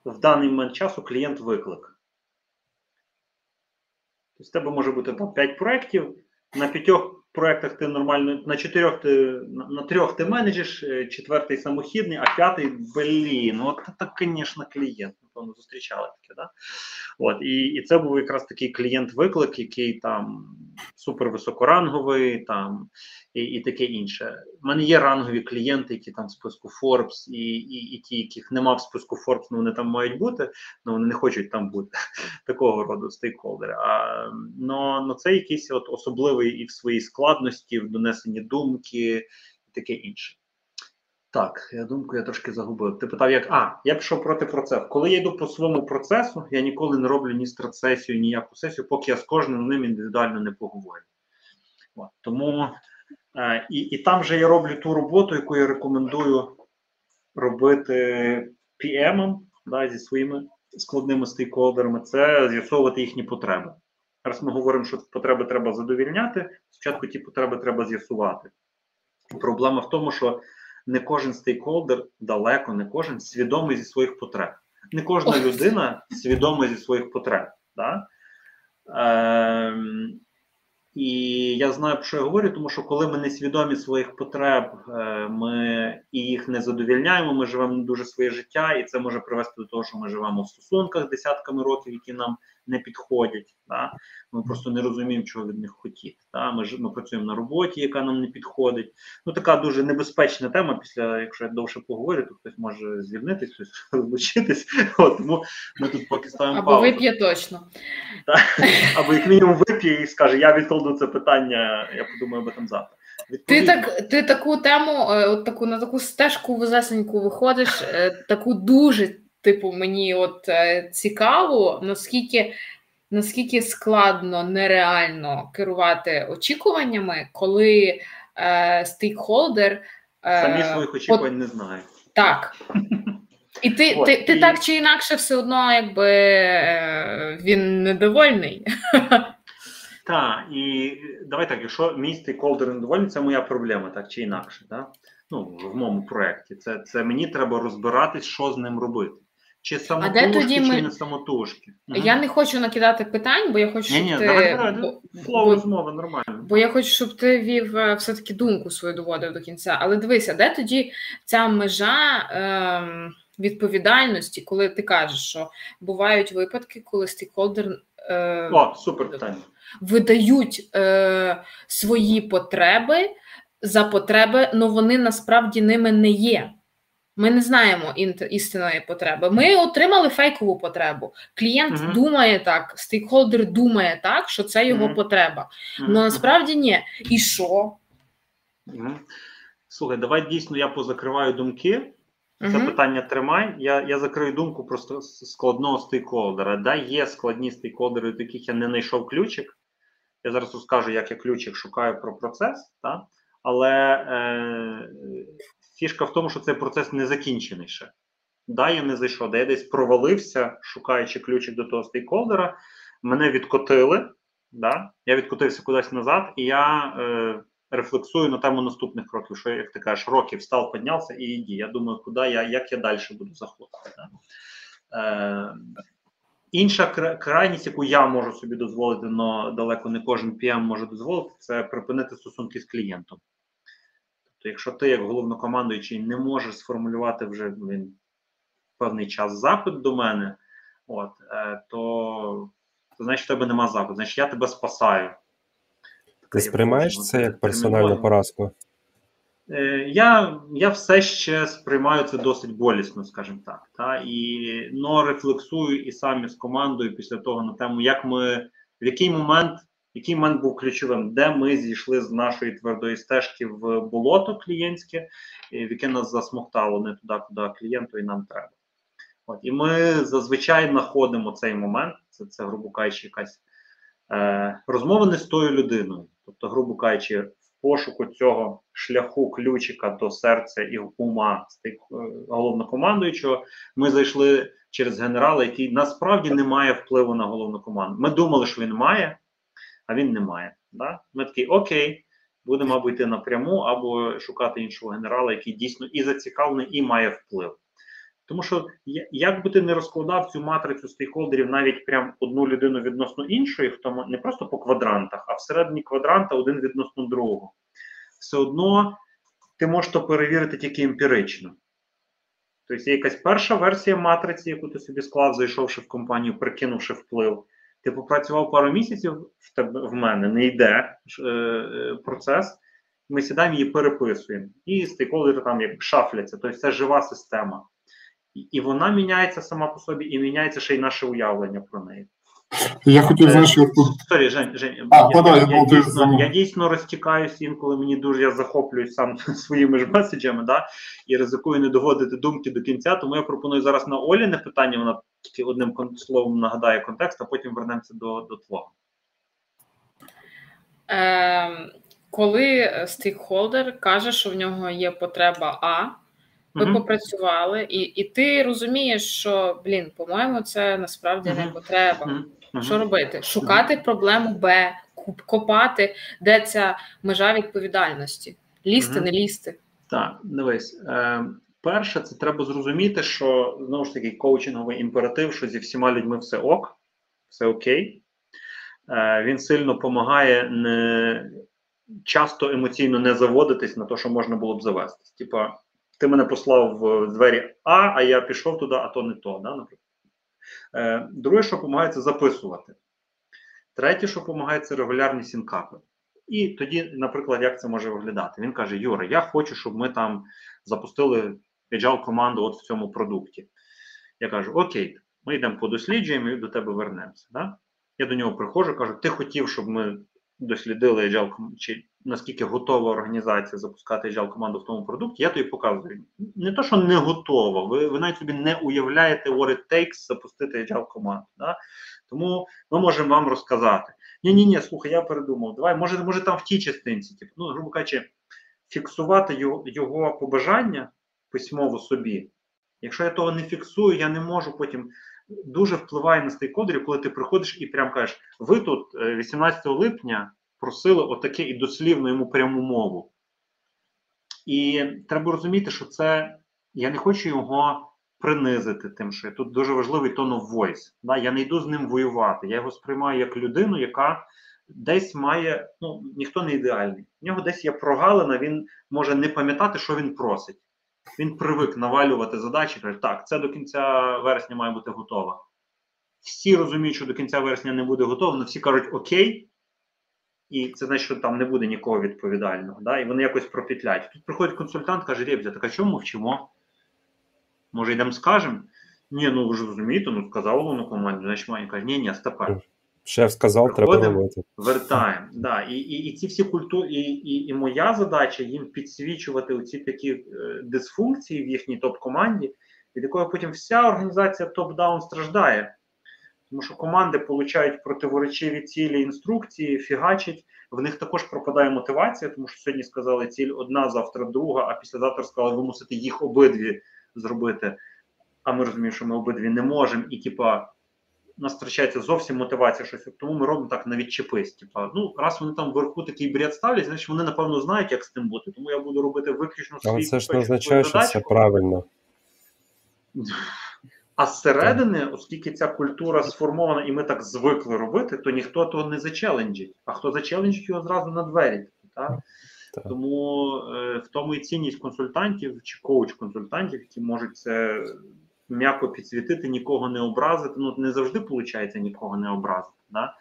в даний момент часу клієнт-виклик. Тобто, в тебе може бути там 5 проєктів, на п'ятьох проектах ти нормально, на чотирьох ти на, трьох ти менеджиш, е, четвертий самохідний, а п'ятий блін, от це, звісно, клієнт. Напевно, зустрічали таке, да? От, і і це був якраз такий клієнт-виклик, який там супервисокоранговий, там і і таке інше. У мене є рангові клієнти, які там в списку Forbes, і і, і ті, яких нема в списку Forbes, ну вони там мають бути, але ну, вони не хочуть там бути *laughs* такого роду стейкхолдери. А но, но це якийсь от особливий і в своїй складності, в донесенні думки і таке інше. Так, я думку, я трошки загубив. Ти питав, як а, я пішов проти процесу. Коли я йду по своєму процесу, я ніколи не роблю ні стратсесію, ніяку сесію, поки я з кожним ним індивідуально не поговорю. От, Тому е, і і там же я роблю ту роботу, яку я рекомендую робити PM да, зі своїми складними стейкхолдерами, це з'ясовувати їхні потреби. Раз ми говоримо, що потреби треба задовільняти, спочатку ті потреби треба з'ясувати. Проблема в тому, що не кожен стейкхолдер, далеко не кожен свідомий зі своїх потреб. Не кожна людина свідома зі своїх потреб. Да? Е, і я знаю, про що я говорю, тому що коли ми не свідомі своїх потреб, е, ми і їх не задовільняємо, ми живемо не дуже своє життя, і це може привести до того, що ми живемо в стосунках десятками років, які нам не підходять. Да? Ми просто не розуміємо, чого від них хотіти. Да? Ми ж ми працюємо на роботі, яка нам не підходить. Ну така дуже небезпечна тема. Після, якщо я довше поговорю, то хтось може звільнитись, хтось *laughs* розлучитись. От, Тому ми тут поки ставимо Або вип'є точно. Да? Або як мінімум вип'є і скаже: Я відкладу це питання, я подумаю об этом завтра. Ти так ти таку тему, е, от таку на таку стежку вузесеньку виходиш, е, таку дуже типу, мені от е, цікаво, наскільки наскільки складно, нереально керувати очікуваннями, коли е, стейкхолдер е, самі своїх очікувань от, не знає. Так. І ти От, ти, ти і... так чи інакше все одно, якби е, він недовольний. *laughs* Так, і давай так, якщо мій стейкхолдер недовольний, це моя проблема, так чи інакше. Так? Ну, В моєму проєкті. Це це мені треба розбиратись, що з ним робити. Чи самотужки, а де тоді ми... чи не самотужки? Я угу. не хочу накидати питань, бо я хочу, щоб ні, ти... давай, давай, Слово розмови нормально. Бо я хочу, щоб ти вів е, все-таки думку свою доводив до кінця. Але дивися, де тоді ця межа ем, відповідальності, коли ти кажеш, що бувають випадки, коли стейкхолдер е, О, супер питання. видають е, свої потреби за потреби, але вони насправді ними не є. Ми не знаємо істинної потреби. Ми отримали фейкову потребу. Клієнт uh-huh. думає так, стейкхолдер думає так, що це його uh-huh. потреба. Але uh-huh. насправді ні. І що? Слухай, давай дійсно я позакриваю думки. Це питання тримай. Я я закрию думку про складного стейкхолдера. Да, Є складні стейкхолдери, до яких я не знайшов ключик. Я зараз розкажу, як я ключик шукаю про процес. Так? Але е, фішка в тому, що цей процес не закінчений ще. Да, я не зайшов, де я десь провалився, шукаючи ключик до того стейкхолдера, мене відкотили. Да? Я відкотився кудись назад, і я е, рефлексую на тему наступних кроків. Що, як ти кажеш, років встав, піднявся і йди. Я думаю, куди я, як я далі буду заходити. Да? Е, Інша крайність, яку я можу собі дозволити, але далеко не кожен PM може дозволити, це припинити стосунки з клієнтом. Тобто, якщо ти, як головнокомандуючий, не можеш сформулювати вже він певний час запит до мене, от, е, то, то значить в тебе нема запиту, значить я тебе спасаю. Ти сприймаєш це як персональну поразку? Е, я я все ще сприймаю це досить болісно, скажімо так. Та? І но рефлексую і самі з командою після того на тему, як ми в який момент який момент був ключовим, де ми зійшли з нашої твердої стежки в болото клієнтське, в яке нас засмоктало не туди, куди клієнту і нам треба. От, І ми зазвичай знаходимо цей момент, це, це грубо кажучи, якась е, розмова з тою людиною. Тобто, грубо кажучи, в пошуку цього шляху ключика до серця і ума е, головнокомандуючого, ми зайшли через генерала, який насправді не має впливу на головну команду. Ми думали, що він має, а він не має. Да? Ми такі окей, будемо або йти напряму, або шукати іншого генерала, який дійсно і зацікавлений, і має вплив. Тому що як би ти не розкладав цю матрицю стейкхолдерів навіть прям одну людину відносно іншої, хто не просто по квадрантах, а всередині квадранта один відносно другого, все одно ти можеш то перевірити тільки емпірично. Тобто є якась перша версія матриці, яку ти собі склав, зайшовши в компанію, прикинувши вплив. Ти попрацював пару місяців в тебе в мене, не йде е, е, процес. Ми сідаємо її переписуємо. І стейкхолдери там як шафляться, тобто це жива система. І, і вона міняється сама по собі, і міняється ще й наше уявлення про неї. Я хотів е, знаєш, Sorry, Жень, Жень, а, я, подай, я, я, дійсно, я дійсно розтікаюся інколи мені дуже я захоплююсь сам *laughs* своїми ж меседжами, да, і ризикую не доводити думки до кінця. Тому я пропоную зараз на Оліне питання. Вона тільки одним словом нагадає контекст, а потім вернемося до до твого. Е, коли стейкхолдер каже, що в нього є потреба А. Ви uh-huh. попрацювали, і і ти розумієш, що блін, по-моєму, це насправді uh-huh. не потреба. Uh-huh. Що робити? Шукати проблему Б, копати, де ця межа відповідальності, лізти, не лізти. Так, дивись. Е, Перше, це треба зрозуміти, що знову ж таки коучинговий імператив, що зі всіма людьми все ок, все окей. Е, Він сильно допомагає не часто емоційно не заводитись на те, що можна було б завестись. Типа, ти мене послав в двері А, а я пішов туди, а то не то. Да, наприклад. Е, Друге, що допомагає, це записувати. Третє, що допомагає, це регулярні сінкапи. І тоді, наприклад, як це може виглядати? Він каже: Юра, я хочу, щоб ми там запустили agile команду от в цьому продукті. Я кажу: Окей, ми йдемо подосліджуємо і до тебе вернемося. Да? Я до нього приходжу, кажу: ти хотів, щоб ми дослідили agile, чи наскільки готова організація запускати agile команду в тому продукті, я тобі показую. Не то, що не готова, ви ви навіть собі не уявляєте what it takes запустити agile команду. Да? Тому ми можемо вам розказати. Ні, ні, ні, слухай, я передумав. Давай, може, може там в тій частинці, типу, ну, грубо кажучи, фіксувати його, побажання письмово собі. Якщо я того не фіксую, я не можу потім. Дуже впливає на стейкодерів, коли ти приходиш і прям кажеш: ви тут 18 е, липня просили отаке і дослівно йому пряму мову. І треба розуміти, що це я не хочу його принизити, тим, що тут дуже важливий tone of voice. Да? Я не йду з ним воювати. Я його сприймаю як людину, яка десь має, ну ніхто не ідеальний. В нього десь є прогалина, він може не пам'ятати, що він просить. Він привик навалювати задачі, каже, так, це до кінця вересня має бути готово. Всі розуміють, що до кінця вересня не буде готово, але всі кажуть окей, і це значить, що там не буде нікого відповідального. Да? І вони якось пропетляють. Тут приходить консультант, каже, Рєбзя, так а чому мовчимо? Може, йдемо скажемо? Ні, ну ви ж розумієте, ну сказав воно команді, значить має каже, ні, ні, стопе. Шеф сказав, треба робити. Вертаємо. Да. І і, і ці всі культури, і, і і, моя задача їм підсвічувати оці такі е, дисфункції в їхній топ-команді, від якої потім вся організація top-down страждає. Тому що команди получають противоречиві цілі інструкції, фігачать, в них також пропадає мотивація, тому що сьогодні сказали ціль одна, завтра друга, а післязавтра сказали, ви мусите їх обидві зробити. А ми розуміємо, що ми обидві не можемо, і типа нас втрачається зовсім мотивація щось. Тому ми робимо так на відчепись. Типа, ну раз вони там вверху такий бред ставлять, значить вони напевно знають, як з тим бути. Тому я буду робити виключно свій Але це ж не означає, що це правильно. А зсередини, оскільки ця культура сформована, і ми так звикли робити, то ніхто того не зачеленджить. А хто зачеленджить його зразу на двері. Так? Так. Тому е, в тому і цінність консультантів чи коуч-консультантів, які можуть це м'яко підсвітити, нікого не образити. Ну не завжди виходить нікого не образити. Да?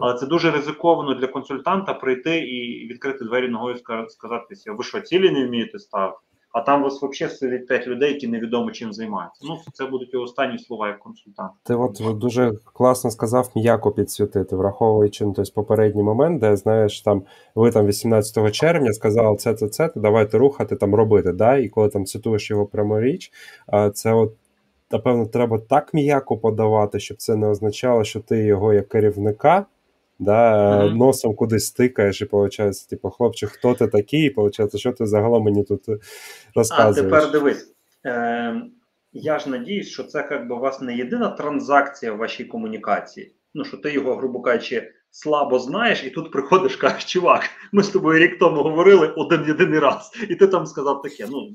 Але це дуже ризиковано для консультанта прийти і відкрити двері ногою сказати, ви що цілі не вмієте ставити? а там у вас взагалі сидить п'ять людей, які невідомо чим займаються. Ну, це будуть його останні слова як консультант. Ти от дуже класно сказав м'яко підсвітити, враховуючи ну, тобто, попередній момент, де знаєш, там ви там 18 червня сказали це, це, це, давайте рухати там робити. да? І коли там цитуєш його прямо річ, це от. Напевно, треба так м'яко подавати, щоб це не означало, що ти його як керівника да, mm-hmm. носом кудись стикаєш, і виходить, типу, хлопче, хто ти такий, і виходить, що ти загалом мені тут розказуєш. А тепер дивись. Е, Я ж надіюсь, що це як би, у вас не єдина транзакція в вашій комунікації. Ну, що ти його, грубо кажучи, слабо знаєш, і тут приходиш, кажеш, чувак, ми з тобою рік тому говорили один єдиний раз, і ти там сказав таке. Ну,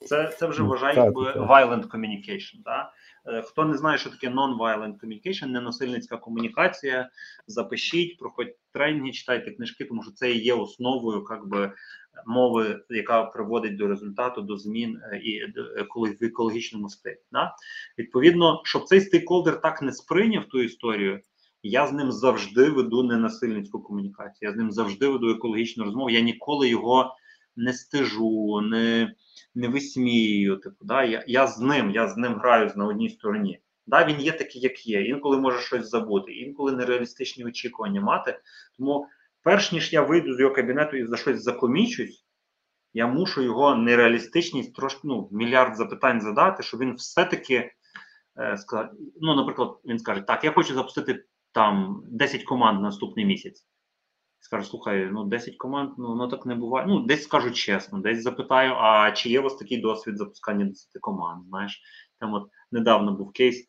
це це вже вважає якби violent communication. Да? Е, хто не знає, що таке non-violent communication, ненасильницька комунікація, запишіть, проходьте тренінги, читайте книжки, тому що це є основою би, мови, яка приводить до результату, до змін е, і в екологічному стилі. Да? Відповідно, щоб цей стейкхолдер так не сприйняв ту історію. Я з ним завжди веду ненасильницьку комунікацію. Я з ним завжди веду екологічну розмову. Я ніколи його не стежу, не не висміюю. Типу, да? я я з ним, я з ним граю на одній стороні. Да, Він є такий, як є. Інколи може щось забути, інколи нереалістичні очікування мати. Тому, перш ніж я вийду з його кабінету і за щось закомічусь, я мушу його нереалістичність трошки ну, мільярд запитань задати, щоб він все-таки е, сказав, ну, наприклад, він скаже: Так, я хочу запустити там 10 команд наступний місяць скажу, слухай, ну 10 команд, ну ну так не буває. Ну, десь скажу чесно, десь запитаю, а чи є у вас такий досвід запускання 10 команд? Знаєш, там от недавно був кейс.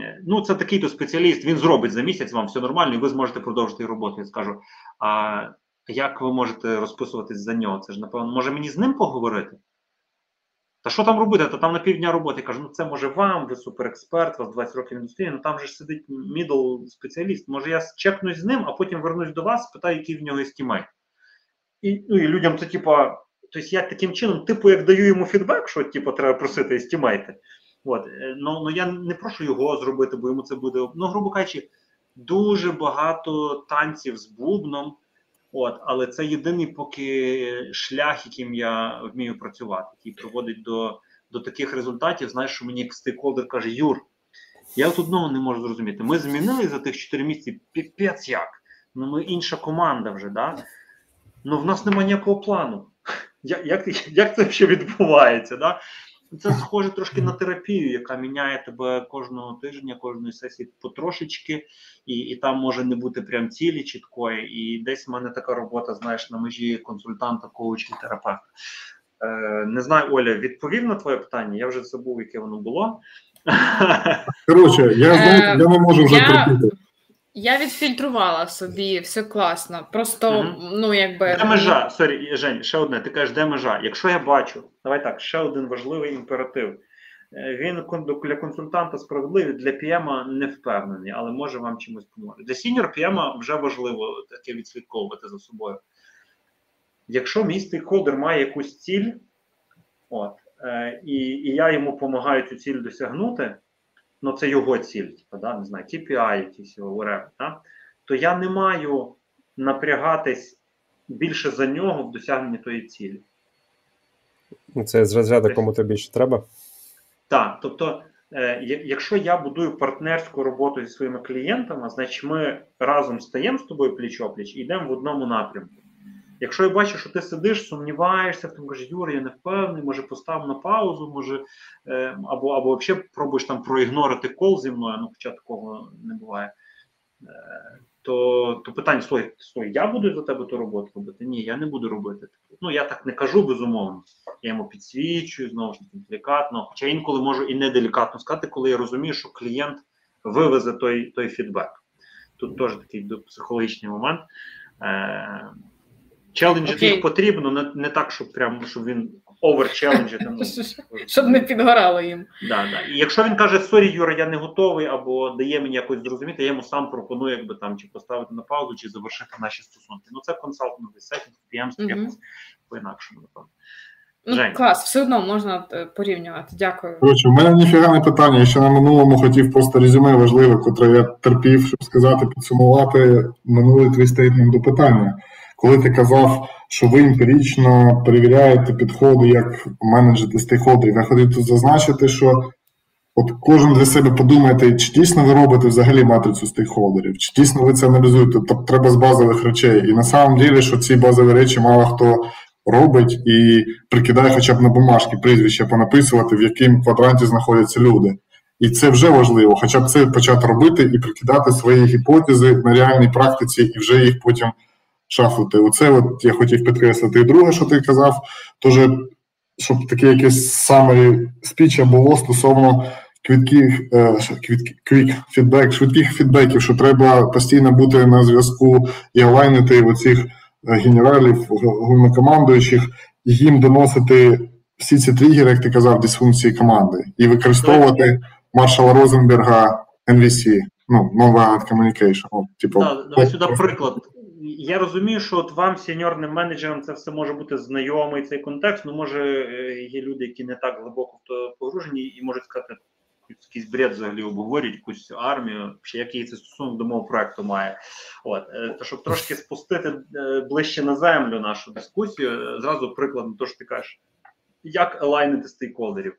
Е, ну, це такий-то спеціаліст, він зробить за місяць вам все нормально, і ви зможете продовжити роботу. Я скажу, а як ви можете розписуватись за нього? Це ж, напевно, може мені з ним поговорити? Та що там робити? Та там на півдня роботи кажу, ну це може вам, ви суперексперт, вас 20 років індустрії, ну там же сидить middle спеціаліст. Може, я чекнусь з ним, а потім вернусь до вас, спитаю, який в нього estimate. І ну, і людям це, типа, тобто я таким чином, типу, як даю йому фідбек, що типу, треба просити естімейти. От, е, ну, ну я не прошу його зробити, бо йому це буде. Ну, грубо кажучи, дуже багато танців з бубном. От, але це єдиний поки шлях, яким я вмію працювати, який приводить до до таких результатів. Знаєш, що мені стейкхолдер каже: Юр, я от одного не можу зрозуміти. Ми змінили за тих 4 місяці піпець як. Ну ми інша команда вже, да? Ну в нас немає ніякого плану. *laughs* Як як, як це ще відбувається? Да? Це схоже трошки на терапію, яка міняє тебе кожного тижня, кожної сесії потрошечки, і і там може не бути прям цілі чіткої. І десь в мене така робота, знаєш, на межі консультанта, коуча і терапевта. Е, Не знаю, Оля, відповів на твоє питання. Я вже забув, яке воно було. Коротше, я знаю, я не можу вже терпіти. Я відфільтрувала собі, все класно. Просто, угу. ну, якби. Де межа, sorry, Жень, ще одне, ти кажеш, де межа. Якщо я бачу, давай так, ще один важливий імператив. Е, він для консультанта справедливий, для PM а не впевнений, але може вам чимось допомогти. Для senior PM а вже важливо таке відслідковувати за собою. Якщо мій стейкхолдер має якусь ціль, от, е, і і я йому допомагаю цю ціль досягнути, ну це його ціль, типу, да, не знаю, KPI якісь його whatever, да, то я не маю напрягатись більше за нього в досягненні тої цілі. Ну, це з розряду, кому тобі більше треба? Так, тобто, е, якщо я будую партнерську роботу зі своїми клієнтами, значить ми разом стаємо з тобою пліч-опліч і йдемо в одному напрямку. Якщо я бачу, що ти сидиш, сумніваєшся, тому кажеш, Юра, я не впевнений, може постав на паузу, може, е, або або взагалі пробуєш там проігнорити кол зі мною, ну хоча такого не буває. Е, то то питання слухай, слухай, я буду за тебе ту роботу робити? Ні, я не буду робити. Ну я так не кажу безумовно. Я йому підсвічую, знову ж таки, делікатно. Хоча інколи можу і не делікатно сказати, коли я розумію, що клієнт вивезе той той фідбек. Тут теж такий психологічний момент. Е, Челенджити їх потрібно, не, не так, щоб прям щоб він оверчеленджити. Ну, *laughs* щоб не підгорало їм. Да, да. І якщо він каже, sorry, Юра, я не готовий, або дає мені якось зрозуміти, я йому сам пропоную, якби там чи поставити на паузу, чи завершити наші стосунки. Ну це консалтинговий setting, підприємство mm-hmm. якось по-інакшому, напевно. Ну, Жень. клас, все одно можна е, порівнювати. Дякую. Коротше, у мене ніфіга не питання. Я ще на минулому хотів просто резюме важливе, котре я терпів, щоб сказати, підсумувати минулий твій statement до питання. Коли ти казав, що ви емпірично перевіряєте підходи, як менеджити стейкхолдерів, я хотів тут зазначити, що от кожен для себе подумайте, чи дійсно ви робите взагалі матрицю стейкхолдерів, чи дійсно ви це аналізуєте, тобто треба з базових речей. І на самом ділі, що ці базові речі мало хто робить і прикидає хоча б на бумажки прізвища понаписувати, в якому квадранті знаходяться люди. І це вже важливо, хоча б це почати робити і прикидати свої гіпотези на реальній практиці, і вже їх потім шафлити. Оце от я хотів підкреслити. І друге, що ти казав, теж, щоб таке якесь саме спіча було стосовно квітких е, квік фідбек, швидких фідбеків, що треба постійно бути на зв'язку і олайнити оцих генералів, головнокомандуючих, і їм доносити всі ці тригери, як ти казав, дисфункції команди, і використовувати маршала Розенберга NVC, ну, Non-Violent Communication. Типу, Так, давай сюди приклад. Я розумію, що от вам, сеньорним менеджерам, це все може бути знайомий цей контекст. Ну, може, е, є люди, які не так глибоко то погружені, і можуть сказати, якийсь бред взагалі обговорюють, якусь армію, чи який це стосунок до мого проекту має. От е, то щоб трошки спустити е, ближче на землю нашу дискусію, зразу приклад на те, що ти кажеш, як елайнити стейкхолдерів.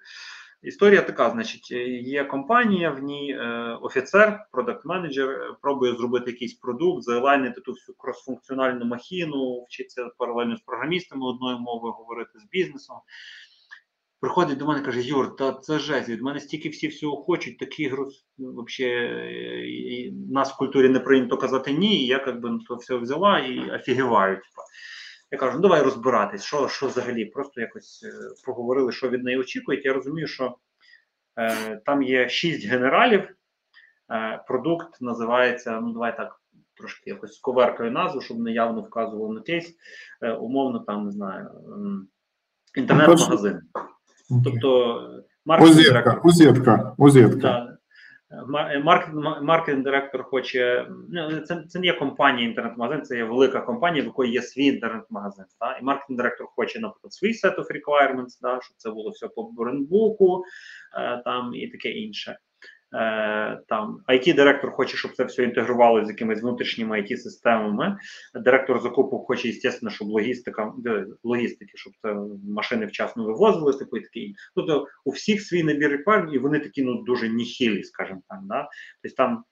Історія така: значить, є компанія, в ній е, офіцер, продакт-менеджер пробує зробити якийсь продукт, заелайнити ту всю кросфункціональну махіну, вчиться паралельно з програмістами одною мовою говорити з бізнесом. Приходить до мене каже: Юр, та це жесть, від мене стільки всі всього хочуть, такі груз, взагалі, нас в культурі не прийнято казати ні, і я як би то все взяла і офігіваю. Типа. Я кажу, ну давай розбиратись, що що взагалі. Просто якось е, поговорили, що від неї очікують. Я розумію, що е, там є шість генералів. Е, Продукт називається, ну давай так, трошки якось коверкою назву, щоб не явно вказував на кейс. Е, умовно, там не знаю, інтернет-магазин. Тобто маркетинг-директор. Узетка, узетка. Да. Маркетинг директор хоче. Ну, це це не є компанія інтернет-магазин, це є велика компанія, в якої є свій інтернет-магазин. І маркетинг директор хоче, наприклад, свій set of requirements, да? щоб це було все по брендбуку е, там і таке інше. Е, там IT-директор хоче, щоб це все інтегрувалося з якимись внутрішніми IT-системами. Директор закупу хоче, звісно, щоб логістика логістики, щоб це машини вчасно вивозили, типу і таке інше. Тобто у всіх свій набір реквайрментів, і вони такі ну дуже ніхілі, скажімо так. Да? Тобто там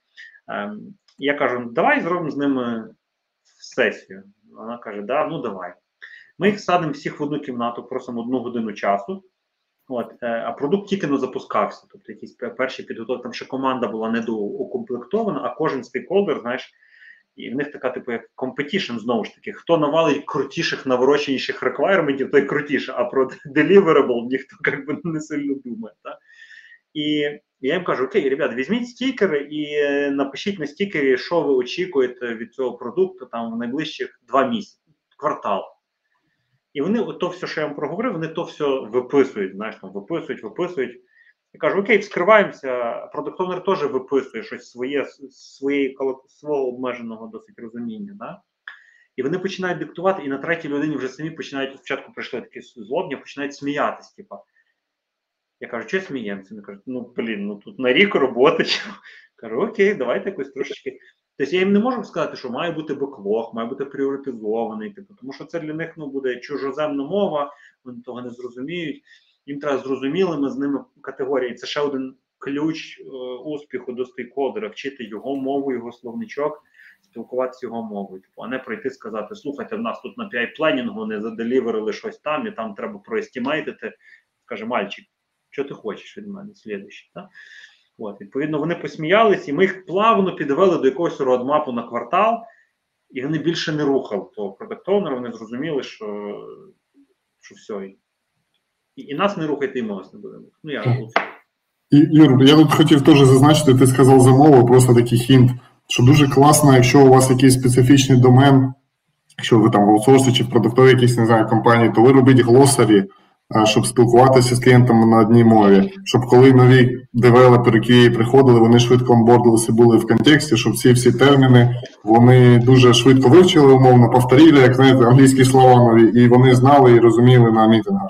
ем, я кажу, давай зробимо з ними сесію. Вона каже, да, ну давай. Ми їх садимо всіх в одну кімнату, просимо одну годину часу. От, е, А продукт тільки не запускався. Тобто якісь перші підготовки, там ще команда була недоукомплектована, а кожен стейкхолдер, знаєш, і в них така, типу, як competition, знову ж таки, хто навалить крутіших, навороченіших реквайрментів, той крутіше, а про deliverable ніхто як би, не сильно думає. Так? І я їм кажу: окей, ребят, візьміть стікери і е, напишіть на стікері, що ви очікуєте від цього продукту там в найближчих два місяці, квартал. І вони то все, що я вам проговорив, вони то все виписують, знаєш, там виписують, виписують. Я кажу, окей, вскриваємося, продуктовнер теж виписує щось своє, своє, свого обмеженого досить розуміння. Да? І вони починають диктувати, і на третій людині вже самі починають спочатку прийшли такі злобні, починають сміятись. Типа. Я кажу, що сміємося? Вони кажуть, ну блін, ну тут на рік роботи. Кажу, окей, давайте якось трошечки. Тобто я їм не можу сказати, що має бути беклог, має бути пріоритизований, типу, тому що це для них ну, буде чужоземна мова, вони того не зрозуміють. Їм треба зрозумілими з ними категорії. Це ще один ключ е, успіху до стейкхолдера, вчити його мову, його словничок, спілкуватися його мовою. Типу, а не прийти сказати: слухайте, в нас тут на PI пленінгу не заделіверили щось там, і там треба проестімейтити. Каже, мальчик, що ти хочеш від мене? Слідуючий. Так? От, Відповідно, вони посміялись, і ми їх плавно підвели до якогось родмапу на квартал, і вони більше не рухали того продактовнера, вони зрозуміли, що що все. І, і нас не рухайте, і ми вас не будемо. Ну, я Юр, я тут хотів теж зазначити, ти сказав за мову, просто такий хінт, що дуже класно, якщо у вас якийсь специфічний домен, якщо ви там в аутсорсі чи в продуктовій якійсь не знаю, компанії, то ви робіть глосарі щоб спілкуватися з клієнтами на одній мові, щоб коли нові девелопери QA приходили, вони швидко онбордилися, були в контексті, щоб ці всі терміни вони дуже швидко вивчили, умовно повторили, як знаєте, англійські слова нові, і вони знали і розуміли на мітингах.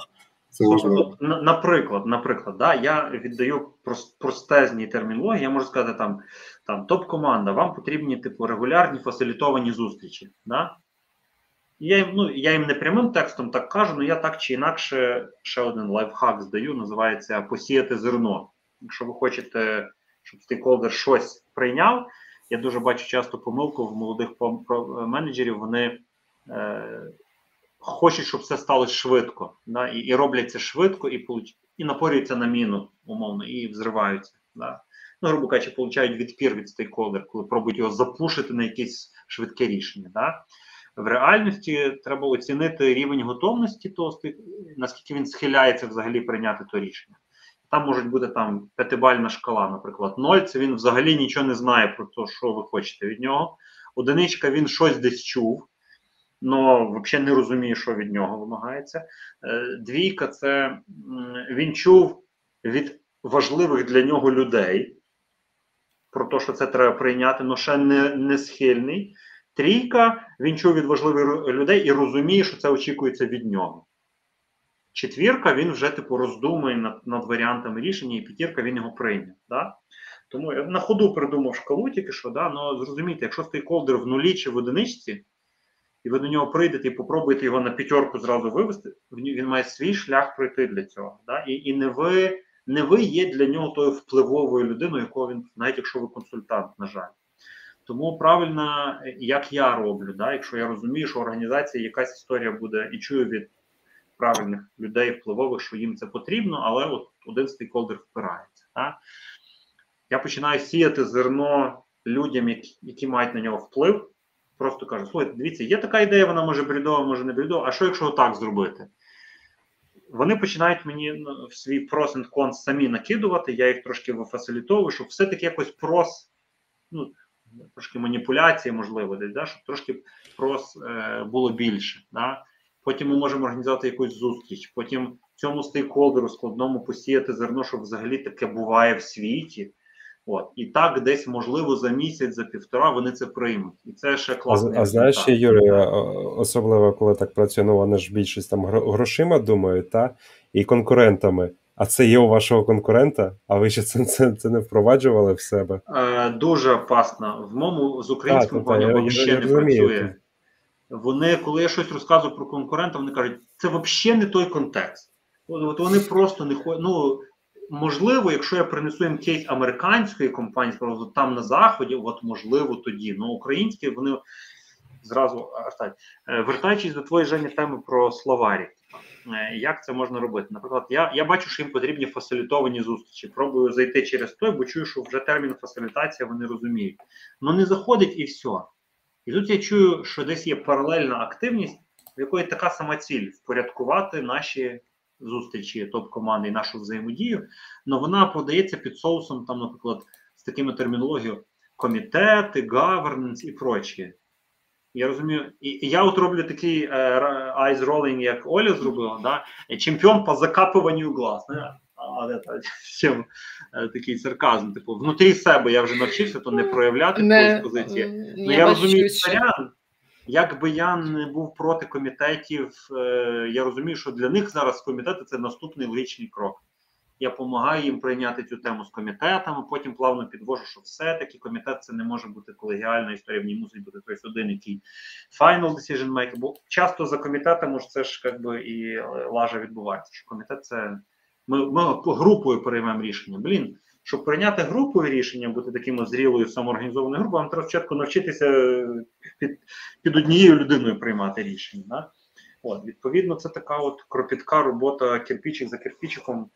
Це важливо. Наприклад, наприклад, да, я віддаю простезні термінології, я можу сказати, там там топ-команда, вам потрібні типу регулярні фасилітовані зустрічі. Да? Я їм ну, я їм не прямим текстом так кажу, але я так чи інакше ще один лайфхак здаю, називається посіяти зерно. Якщо ви хочете, щоб стейкхолдер щось прийняв, я дуже бачу часто помилку в молодих менеджерів, вони е, хочуть, щоб все сталося швидко. Да? І і роблять це швидко, і і напорюються на міну, умовно, і взриваються. Да? Ну, грубо кажучи, получають відпір від стейкхолдер, коли пробують його запушити на якесь швидке рішення. Да? В реальності треба оцінити рівень готовності того, наскільки він схиляється взагалі прийняти то рішення. Там може бути там п'ятибальна шкала, наприклад, 0 це він взагалі нічого не знає про те, що ви хочете від нього. Одиничка він щось десь чув, але взагалі не розуміє, що від нього вимагається. Е, двійка це він чув від важливих для нього людей про те, що це треба прийняти, але ще не, не схильний. Трійка він чув від важливих людей і розуміє, що це очікується від нього. Четвірка він вже типу роздумує над над варіантами рішення, і п'ятірка він його прийняв. Да? Тому я на ходу придумав шкалу тільки що, да? но зрозумійте, якщо стейкхолдер в нулі чи в одиничці, і ви до нього прийдете і попробуєте його на п'ятерку зразу вивести, він має свій шлях пройти для цього. Да? І і не ви не ви є для нього тою впливовою людиною, якого він, навіть якщо ви консультант, на жаль. Тому правильно, як я роблю, да? якщо я розумію, що організація якась історія буде і чую від правильних людей впливових, що їм це потрібно, але от один стейкхолдер впирається. Да? Я починаю сіяти зерно людям, які, які мають на нього вплив. Просто кажу, слухайте, дивіться, є така ідея, вона може брідова, може не брідова, а що якщо так зробити? Вони починають мені ну, в свій прос and cons самі накидувати, я їх трошки вифасилітовую, щоб все-таки якось прос, ну, трошки маніпуляції, можливо, десь, да, щоб трошки прос е, було більше. Да. Потім ми можемо організувати якусь зустріч, потім цьому стейкхолдеру складному посіяти зерно, що взагалі таке буває в світі. От і так, десь можливо за місяць, за півтора вони це приймуть, і це ще класно. А, а знаєш, Юрій, особливо коли так працює, ну вони ж більшість там грошима думають, та і конкурентами. А це є у вашого конкурента? А ви ще це це, це не впроваджували в себе? Е, Дуже опасно. В моєму з українським плані взагалі не працює. Вони, коли я щось розказую про конкурента, вони кажуть, це взагалі не той контекст. От, вони просто не ходять. Ну можливо, якщо я принесу їм кейс американської компанії, скажу, там на заході, от можливо, тоді. Ну українські вони зразу е, вертаючись до твоєї Жені теми про словарі. Е, як це можна робити? Наприклад, я я бачу, що їм потрібні фасилітовані зустрічі. Пробую зайти через той, бо чую, що вже термін фасилітація вони розуміють. Ну не заходить і все. І тут я чую, що десь є паралельна активність, в якої така сама ціль впорядкувати наші зустрічі топ-команди і нашу взаємодію, але вона подається під соусом, там, наприклад, з такими термінологією комітети, governance і прочі. Я розумію, і я от роблю такий айз uh, ролинг, як Оля зробила, да? чемпіон по закапуванню глаз. Не? А це *laughs* такий сарказм. Типу, внутрі себе я вже навчився, то не проявляти не, позиції. Ну, я розумію варіант. Якби я не був проти комітетів, е, я розумію, що для них зараз комітети це наступний логічний крок. Я допомагаю їм прийняти цю тему з комітетами, потім плавно підвожу, що все-таки комітет це не може бути колегіальна історія, в ній мусить бути хтось один, який final decision maker, Бо часто за комітетами ж це ж якби і лажа відбувається. Що комітет це ми ми групою приймемо рішення. Блін, щоб прийняти групою рішення, бути таким зрілою самоорганізованою групою, вам треба спочатку навчитися під під однією людиною приймати рішення. Да? От, Відповідно, це така от кропітка робота кирпічик за кирпічиком,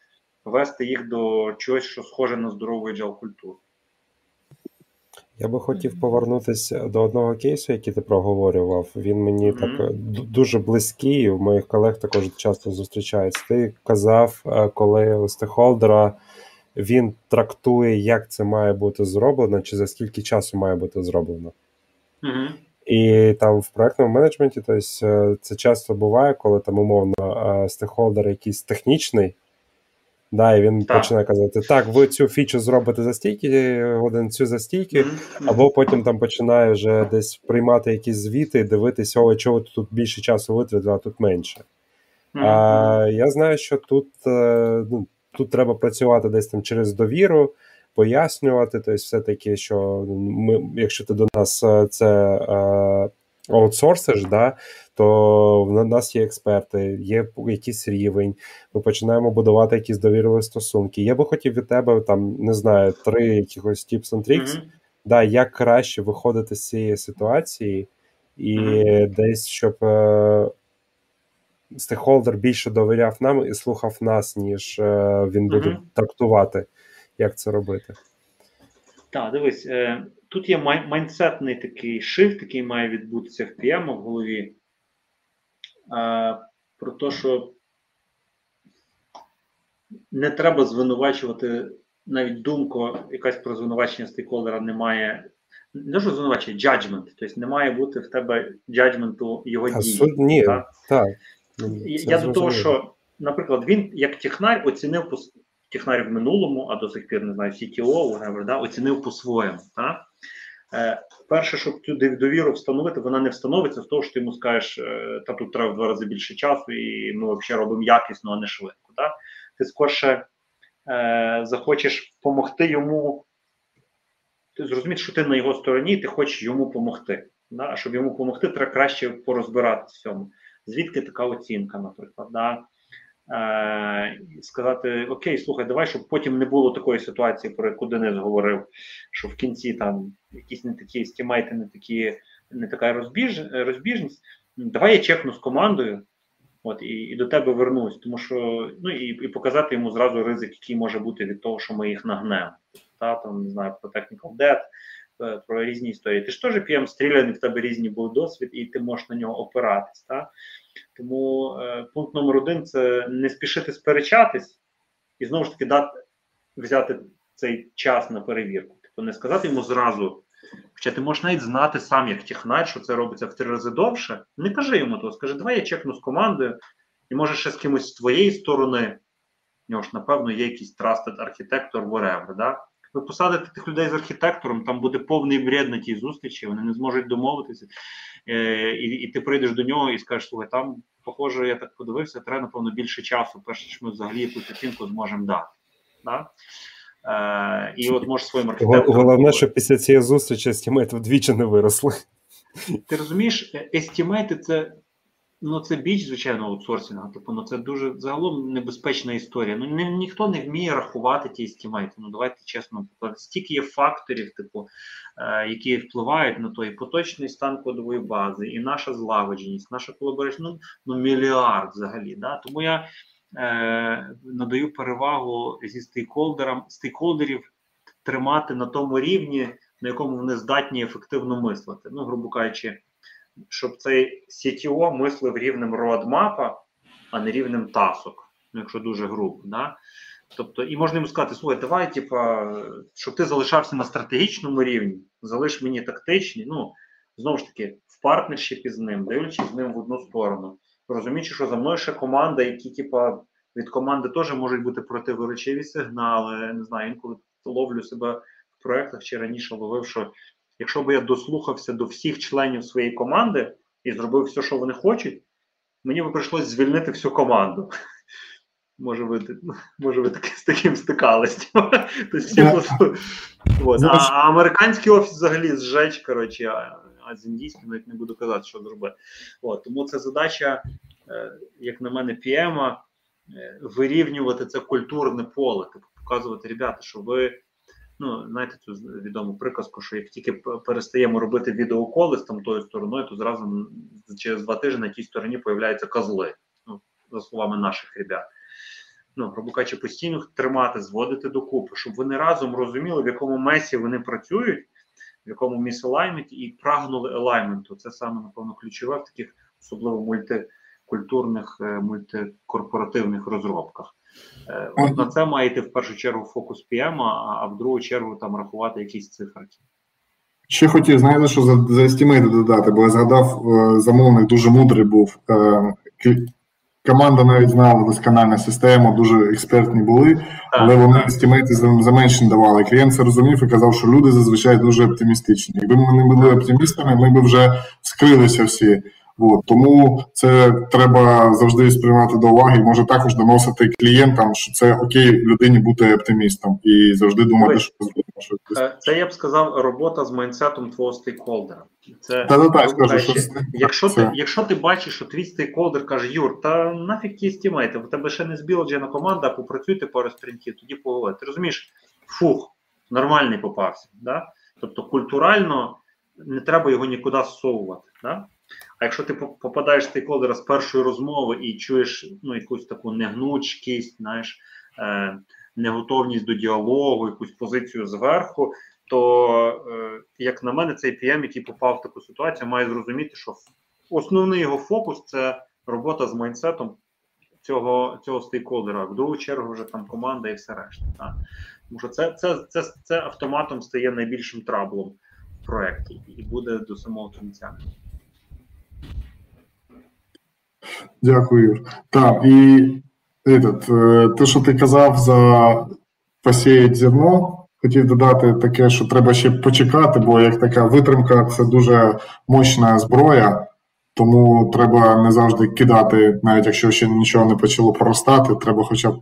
вести їх до чогось, що схоже на здорову джал культуру. Я би хотів повернутися до одного кейсу, який ти проговорював. Він мені mm-hmm. так дуже близький. У моїх колег також часто зустрічається. Ти казав, е, коли у стейкхолдера він трактує, як це має бути зроблено, чи за скільки часу має бути зроблено. Mm-hmm. І там в проектному менеджменті, тобто, це часто буває, коли там умовно е, стейкхолдер якийсь технічний. Да, І він так. починає казати: так, ви цю фічу зробите за стільки годин, цю за стільки, mm-hmm. або потім там починає вже десь приймати якісь звіти, дивитися, о, чого тут більше часу витратили, а тут менше. А я знаю, що тут е, ну, тут треба працювати десь там через довіру, пояснювати. Тобто, все-таки, що ми, якщо ти до нас е, це е, аутсорсиш, да, то в нас є експерти, є якийсь рівень. Ми починаємо будувати якісь довірливі стосунки. Я би хотів від тебе там не знаю, три якихось tips and tricks, mm-hmm. да, як краще виходити з цієї ситуації, і mm-hmm. десь щоб. Е, стейкхолдер більше довіряв нам і слухав нас, ніж е, він буде mm-hmm. трактувати, як це робити. Так, дивись, е, тут є май- майндсетний такий шифт, який має відбутися в PM в голові. Е, про те, що не треба звинувачувати навіть думку, якась про звинувачення стейкхолдера немає. Не що звинувачення, judgment, тобто не має бути в тебе джаджменту його дії. Ні, так. так. Я до того, що, наприклад, він як технар оцінив по технар в минулому, а до сих пір не знаю, CTO, whatever, да, оцінив по-своєму. Так? Е, Перше, щоб цю довіру встановити, вона не встановиться з того, що ти йому скажеш, е, та тут треба в два рази більше часу, і ми взагалі робимо якісно, а не швидко. Так? Ти скорше е, захочеш допомогти йому. Ти зрозумієш, що ти на його стороні, ти хочеш йому допомогти. Да? А щоб йому допомогти, треба краще порозбиратися в цьому. Звідки така оцінка, наприклад, да? Е, сказати: Окей, слухай, давай, щоб потім не було такої ситуації, про яку Денис говорив, що в кінці там якісь не такі стімайти, не такі, не така розбіж, розбіжність. Давай я чекну з командою. От, і і до тебе вернусь, тому що ну і і показати йому зразу ризик, який може бути від того, що ми їх нагнемо. Та там не знаю про technical debt, е, про різні історії. Ти ж теж п'єм стріляний, в тебе різні був досвід, і ти можеш на нього опиратись. Та? Тому е, пункт номер один це не спішити сперечатись і знову ж таки дати взяти цей час на перевірку. Тобто не сказати йому зразу. Хоча ти можеш навіть знати сам, як технар, що це робиться в три рази довше. Не кажи йому того, скажи, давай я чекну з командою, і може ще з кимось з твоєї сторони. У нього ж, напевно, є якийсь trusted архітектор, whatever, да? Ви посадите тих людей з архітектором, там буде повний бред на тій зустрічі, вони не зможуть домовитися. Е, і і ти прийдеш до нього і скажеш, слухай, там, похоже, я так подивився, треба, напевно, більше часу, перш ніж ми взагалі якусь оцінку зможемо дати. Да? Е, І от може своїм архітектором... Головне, щоб після цієї зустрічі естімейти вдвічі не виросли. Ти розумієш, естімейти це Ну, це біч, звичайно, аутсорсинга. Типу, ну це дуже загалом небезпечна історія. Ну ні, ніхто не вміє рахувати ті стімейти. Ну давайте чесно, стільки є факторів, типу, е, які впливають на той поточний стан кодової бази, і наша злагодженість, наша колаборація, ну, ну мільярд взагалі. Да? Тому я е, надаю перевагу зі стейкхолдерам, стейкхолдерів тримати на тому рівні, на якому вони здатні ефективно мислити. Ну, грубо кажучи щоб цей CTO мислив рівнем родмапа, а не рівнем тасок, ну, якщо дуже грубо. Да? Тобто, і можна йому сказати, слухай, давай, типа, щоб ти залишався на стратегічному рівні, залиш мені тактичні, ну, знову ж таки, в партнершіпі з ним, дивлячись з ним в одну сторону. Розуміючи, що за мною ще команда, які, типа, від команди теж можуть бути противоречиві сигнали. Не знаю, інколи ловлю себе в проєктах чи раніше ловив, що Якщо б я дослухався до всіх членів своєї команди і зробив все, що вони хочуть, мені би прийшлося звільнити всю команду. *laughs* Може, ви може, ви таки, з таким стикались. *laughs* От. А, а американський офіс взагалі зжечь, коротше, а, а з індійським навіть не буду казати, що зробити. От. Тому це задача, е, як на мене, PM, е, вирівнювати це культурне поле, тобто показувати, ребята, що ви Ну, знаєте, цю відому приказку, що як тільки перестаємо робити відеоколи з там тою стороною, то зразу через два тижні на тій стороні появляються козли, ну, за словами наших ребят. Ну, грубо кажучи, постійно тримати, зводити докупи, щоб вони разом розуміли, в якому месі вони працюють, в якому місалайменті, і прагнули елайменту. Це саме, напевно, ключове в таких особливо мультикультурних, е, мультикорпоративних розробках. Е, от на це маєте в першу чергу фокус PM, а в другу чергу там рахувати якісь циферки. Ще хотів, знаєте, що за за естімейти додати, бо я згадав, е, замовник дуже мудрий був. Команда навіть знала доскональну систему, дуже експертні були, але вони естімейти заменшені давали. Клієнт це розумів і казав, що люди зазвичай дуже оптимістичні. Якби ми не були оптимістами, ми б вже скрилися всі. От, тому це треба завжди сприймати до уваги може також доносити клієнтам, що це окей людині бути оптимістом і завжди думати, що е, це я б сказав робота з майндсетом твого стейкхолдера. Це та, та, скажу, що якщо це... ти якщо ти бачиш, що твій стейкхолдер каже, Юр, та нафіг ті естімейти, в тебе ще не збілджена команда, попрацюйте пару спринтів, тоді поговорити. Ти розумієш, фух, нормальний попався. Да? Тобто культурально не треба його нікуди зсовувати. Да? А якщо ти попадаєш в стейкхолдера з першої розмови і чуєш ну, якусь таку негнучкість, знаєш, е, неготовність до діалогу, якусь позицію зверху, то, е, як на мене, цей PM, який попав в таку ситуацію, має зрозуміти, що основний його фокус це робота з майнсетом цього цього стейкхолдера. В другу чергу вже там команда і все решта. Так? Тому що це, це, це, це автоматом стає найбільшим траблом в проєкті і буде до самого кінця. Дякую, Юр. Так, і этот, е, те, що ти казав за посіять зерно, хотів додати таке, що треба ще почекати, бо як така витримка це дуже мощна зброя, тому треба не завжди кидати, навіть якщо ще нічого не почало проростати, треба хоча б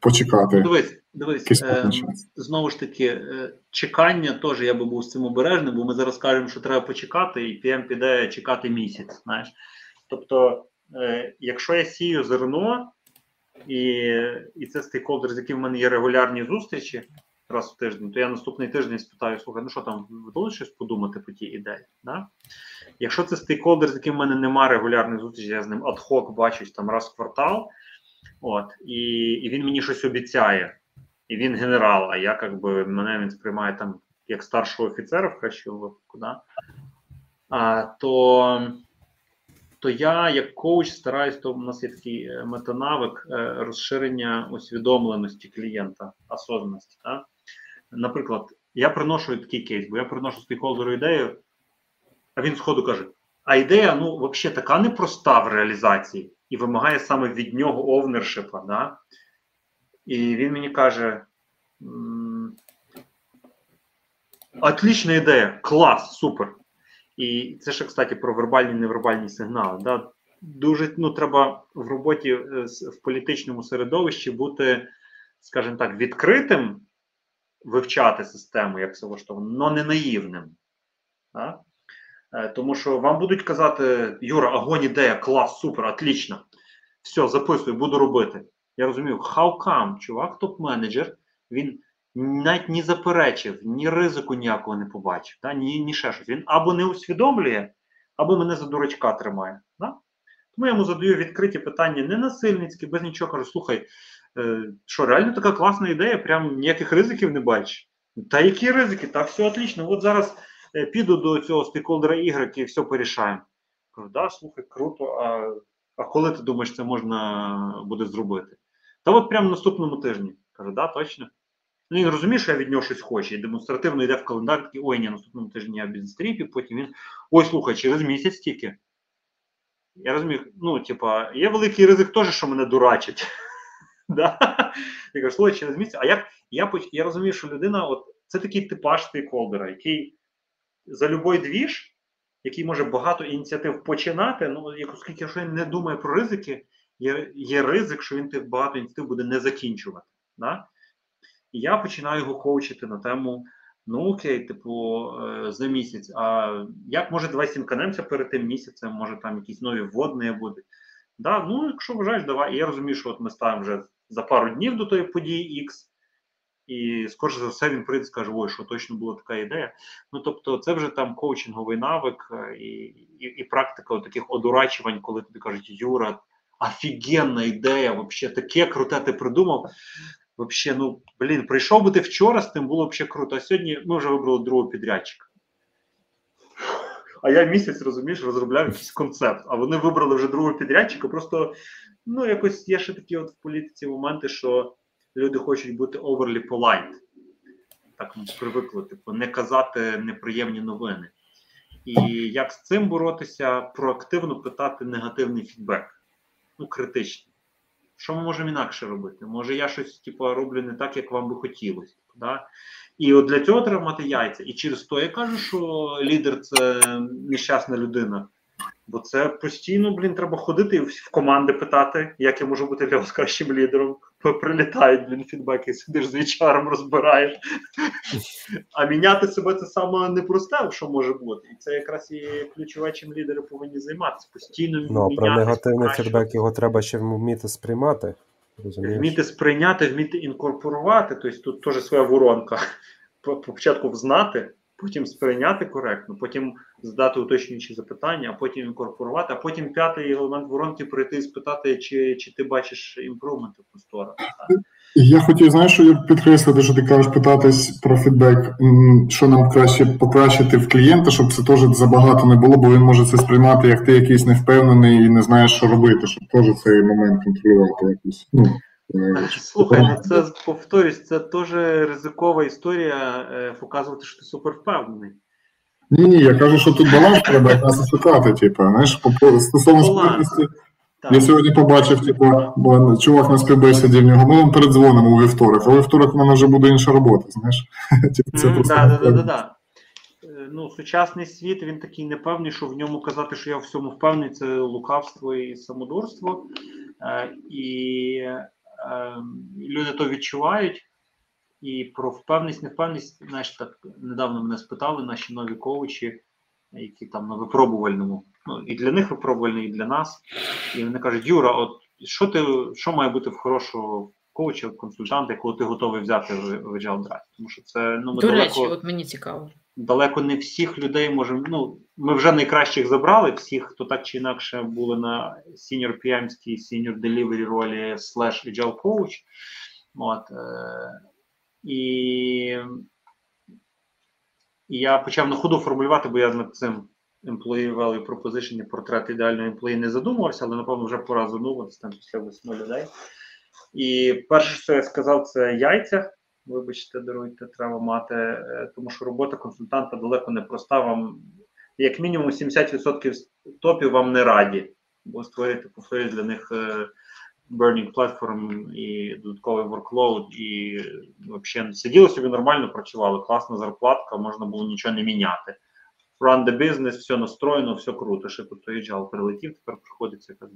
почекати. Дивись, дивись, е, знову ж таки, е, чекання теж я би був з цим обережним, бо ми зараз кажемо, що треба почекати, і PM піде чекати місяць. знаєш. Тобто якщо я сію зерно, і і це стейкхолдер, з яким в мене є регулярні зустрічі раз в тиждень, то я наступний тиждень спитаю, слухай, ну що там, вдалося щось подумати по тій ідеї? Да? Якщо це стейкхолдер, з яким в мене немає регулярних зустрічей, я з ним адхок бачусь там раз в квартал, от, і і він мені щось обіцяє, і він генерал, а я якби мене він сприймає там як старшого офіцера в кращому випадку, да? а, то то я, як коуч, стараюсь, то у нас є такий е, метанавик е, розширення усвідомленості клієнта, осознаності. Так? Наприклад, я приношу такий кейс, бо я приношу стейкхолдеру ідею, а він сходу каже: а ідея, ну, взагалі, така непроста в реалізації і вимагає саме від нього овнершипа. Да? І він мені каже: отлічна ідея, клас, супер. І це ще, кстати, про вербальні і невербальні сигнали. Да? Дуже ну, треба в роботі е, в політичному середовищі бути, скажімо так, відкритим, вивчати систему, як це влаштовано, але не наївним. Да? Е, тому що вам будуть казати, Юра, огонь ідея, клас, супер, отлично. Все, записуй, буду робити. Я розумію, how come, чувак, топ-менеджер, він навіть ні заперечив, ні ризику ніякого не побачив, да? ні ні ще щось. Він або не усвідомлює, або мене за дурачка тримає. Да? Тому я йому задаю відкриті питання не насильницькі, без нічого кажу, слухай, е, що реально така класна ідея, прям ніяких ризиків не бачиш. Та які ризики? Та все отлично. От зараз е, піду до цього стейкхолдера ігрок і все порішаємо. Кажу, да, слухай, круто, а а коли ти думаєш, це можна буде зробити? Та от прямо наступному тижні. Кажу, да, точно. Ну, він розуміє, що я від нього щось хочу. І демонстративно йде в календар, такий, ой, ні, наступному тижні я в бізнес-тріпі, потім він. Ой, слухай, через місяць тільки. Я розумію, ну, типа, є великий ризик теж, що мене дурачать. *laughs* да? Я кажу, слухай, через місяць. А як я я розумію, що людина, от це такий типаж стейкхолдера, який за любой двіж, який може багато ініціатив починати, ну, оскільки якщо він не думає про ризики, є є ризик, що він тих багато ініціатив буде не закінчувати. Да? І я починаю його коучити на тему: ну окей, типу, е, за місяць. А як може давай сімканемося перед тим місяцем, може там якісь нові вводні будуть. Да, Ну, якщо вважаєш, давай. І я розумію, що от ми ставимо вже за пару днів до тої події X, і скорше за все він прийде і скаже, ой, що точно була така ідея. Ну тобто, це вже там коучинговий навик е, і і, і практика таких одурачувань, коли тобі кажуть, Юра, офігенна ідея, взагалі таке круте ти придумав. Вообще, ну блін, прийшов би ти вчора, з тим було б ще круто. А сьогодні ми вже вибрали другого підрядчика. А я місяць розумієш, розробляв якийсь концепт. А вони вибрали вже другого підрядчика. Просто ну якось є ще такі от в політиці моменти, що люди хочуть бути overly polite. Так привикли, типу, не казати неприємні новини. І як з цим боротися, проактивно питати негативний фідбек, ну критичний. Що ми можемо інакше робити? Може, я щось типу, роблю не так, як вам би хотілося. Да? І от для цього треба мати яйця. І через то я кажу, що лідер це нещасна людина. Бо це постійно, блін, треба ходити в команди питати, як я можу бути для вас кращим лідером. Прилітають, блін, фідбеки, сидиш з HR, розбираєш. А міняти себе це саме непросте, що може бути. І це якраз і ключове, чим лідери повинні займатися. Постійно Ну, міняти. про негативний фідбек його треба ще вміти сприймати. Розумієш? Вміти сприйняти, вміти інкорпорувати. Тобто тут теж своя воронка. Початку взнати, потім сприйняти коректно, потім задати уточнюючі запитання, а потім інкорпорувати, а потім п'ятий елемент воронки прийти і спитати, чи чи ти бачиш імпрувменти в ту сторону. Я хотів, знаєш, що я підкреслити, що ти кажеш питатись про фідбек, що нам краще покращити в клієнта, щоб це теж забагато не було, бо він може це сприймати, як ти якийсь невпевнений і не знаєш, що робити, щоб теж цей момент контролювати якось. Ну, Слухай, ну це повторюсь, це теж ризикова історія е, показувати, що ти супер впевнений. Ні, ні, я кажу, що тут баланс треба якраз шукати, типу, знаєш, по стосовно спільності. Я сьогодні побачив, типу, бо чувак на співбесіді в нього, ми вам передзвонимо у вівторок, а у вівторок в мене вже буде інша робота, знаєш. *laughs* Просто да, да, да, да. Ну, Сучасний світ, він такий непевний, що в ньому казати, що я в всьому впевнений, це лукавство і самодурство. Е, і люди то відчувають. І про впевненість, невпевненість, знаєш, так недавно мене спитали наші нові коучі, які там на випробувальному. Ну і для них випробувальний, і для нас. І вони кажуть: Юра, от що ти що має бути в хорошого коуча, консультанта, якого ти готовий взяти в Agile Drive? Тому що це ну ми До далеко, речі, от мені цікаво. Далеко не всіх людей можемо. Ну, ми вже найкращих забрали, всіх, хто так чи інакше були на senior PM, senior delivery ролі slash agile coach. От, е, і, і я почав на ходу формулювати, бо я над цим employee value proposition, портрет ідеального employee не задумувався, але напевно вже пора задумуватися там після восьми людей. І перше, що я сказав, це яйця. Вибачте, даруйте, треба мати, е, тому що робота консультанта далеко не проста. Вам, як мінімум, 70% топів вам не раді, бо створити повторюю, для них е, burning platform і додатковий workload, і взагалі сиділи собі нормально, працювали, класна зарплатка, можна було нічого не міняти. Run the business, все настроєно, все круто. Ще тут agile прилетів, тепер приходиться як,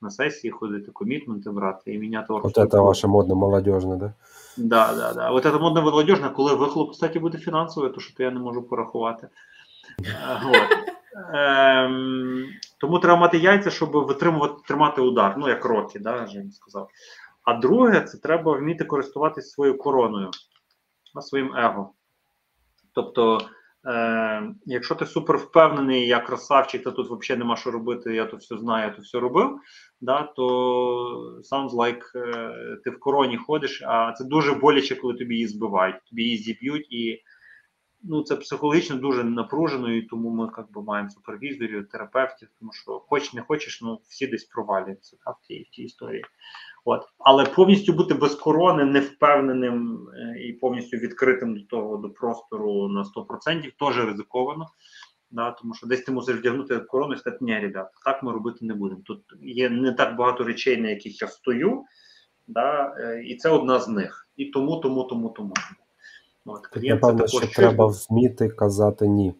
на сесії ходити, комітменти брати і міняти workflow. От це ваше модне молодежне, да? Да, да, да. От це модне молодежне, коли вихлоп, кстати, буде фінансове, то що то я не можу порахувати. От. Ем, Тому треба мати яйця, щоб витримувати тримати удар. Ну, як роки, да, Жень сказав. А друге, це треба вміти користуватися своєю короною, своїм его. Тобто, е, якщо ти супер впевнений, я красавчик, та тут взагалі нема що робити, я тут все знаю, я тут все робив, да, то sounds like е, ти в короні ходиш, а це дуже боляче, коли тобі її збивають, тобі її зіб'ють і ну це психологічно дуже напружено, і тому ми як би, маємо супервізорів, терапевтів, тому що хоч не хочеш, ну всі десь провалюються так, в тій в тій історії. От. Але повністю бути без корони, невпевненим е, і повністю відкритим до того до простору на 100% теж ризиковано. Да, Тому що десь ти мусиш вдягнути корону і сказати, ні, ребята, так ми робити не будемо. Тут є не так багато речей, на яких я стою, да, е, і це одна з них. І тому, тому, тому, тому. От, клієнт Напевно, що треба вміти казати ні.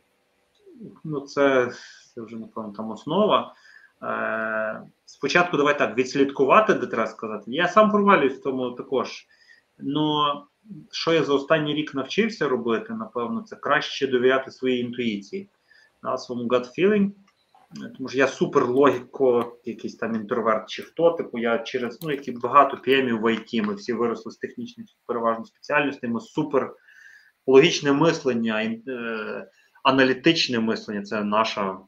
Ну, це це вже, напевно, там основа. Е, Спочатку давай так відслідкувати, де треба сказати. Я сам провалююсь в тому також. Ну, що я за останній рік навчився робити, напевно, це краще довіряти своїй інтуїції, да, своєму gut feeling. Тому що я супер логіко, якийсь там інтроверт чи хто, типу я через ну, які багато п'ємів в ІТ, ми всі виросли з технічних переважно спеціальностей, ми супер логічне мислення, е, аналітичне мислення це наша,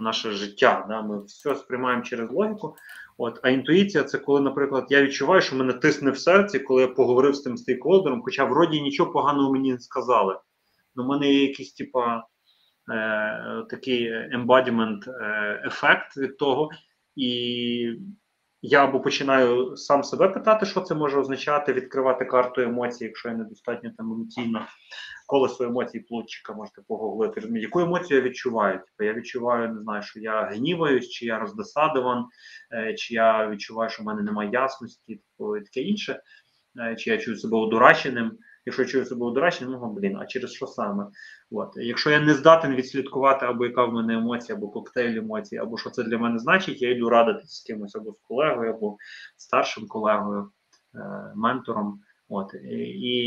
наше життя. Да? Ми все сприймаємо через логіку. От, А інтуїція це коли, наприклад, я відчуваю, що мене тисне в серці, коли я поговорив з тим стейкхолдером, хоча вроді нічого поганого мені не сказали. Ну, в мене є якийсь типа е, такий embodiment е, ефект від того. І я або починаю сам себе питати, що це може означати, відкривати карту емоцій, якщо я недостатньо там емоційно колесо емоцій плотчика, можете погуглити. Яку емоцію я відчуваю? Типу, я відчуваю, не знаю, що я гніваюсь, чи я роздосадован, е, чи я відчуваю, що в мене немає ясності, типу, і таке інше, е, чи я чую себе одураченим. Якщо я чую себе доречним, ну блін, а через що саме? От. Якщо я не здатен відслідкувати, або яка в мене емоція, або коктейль емоцій, або що це для мене значить, я йду радитися з кимось або з колегою, або старшим колегою, е, ментором. От і,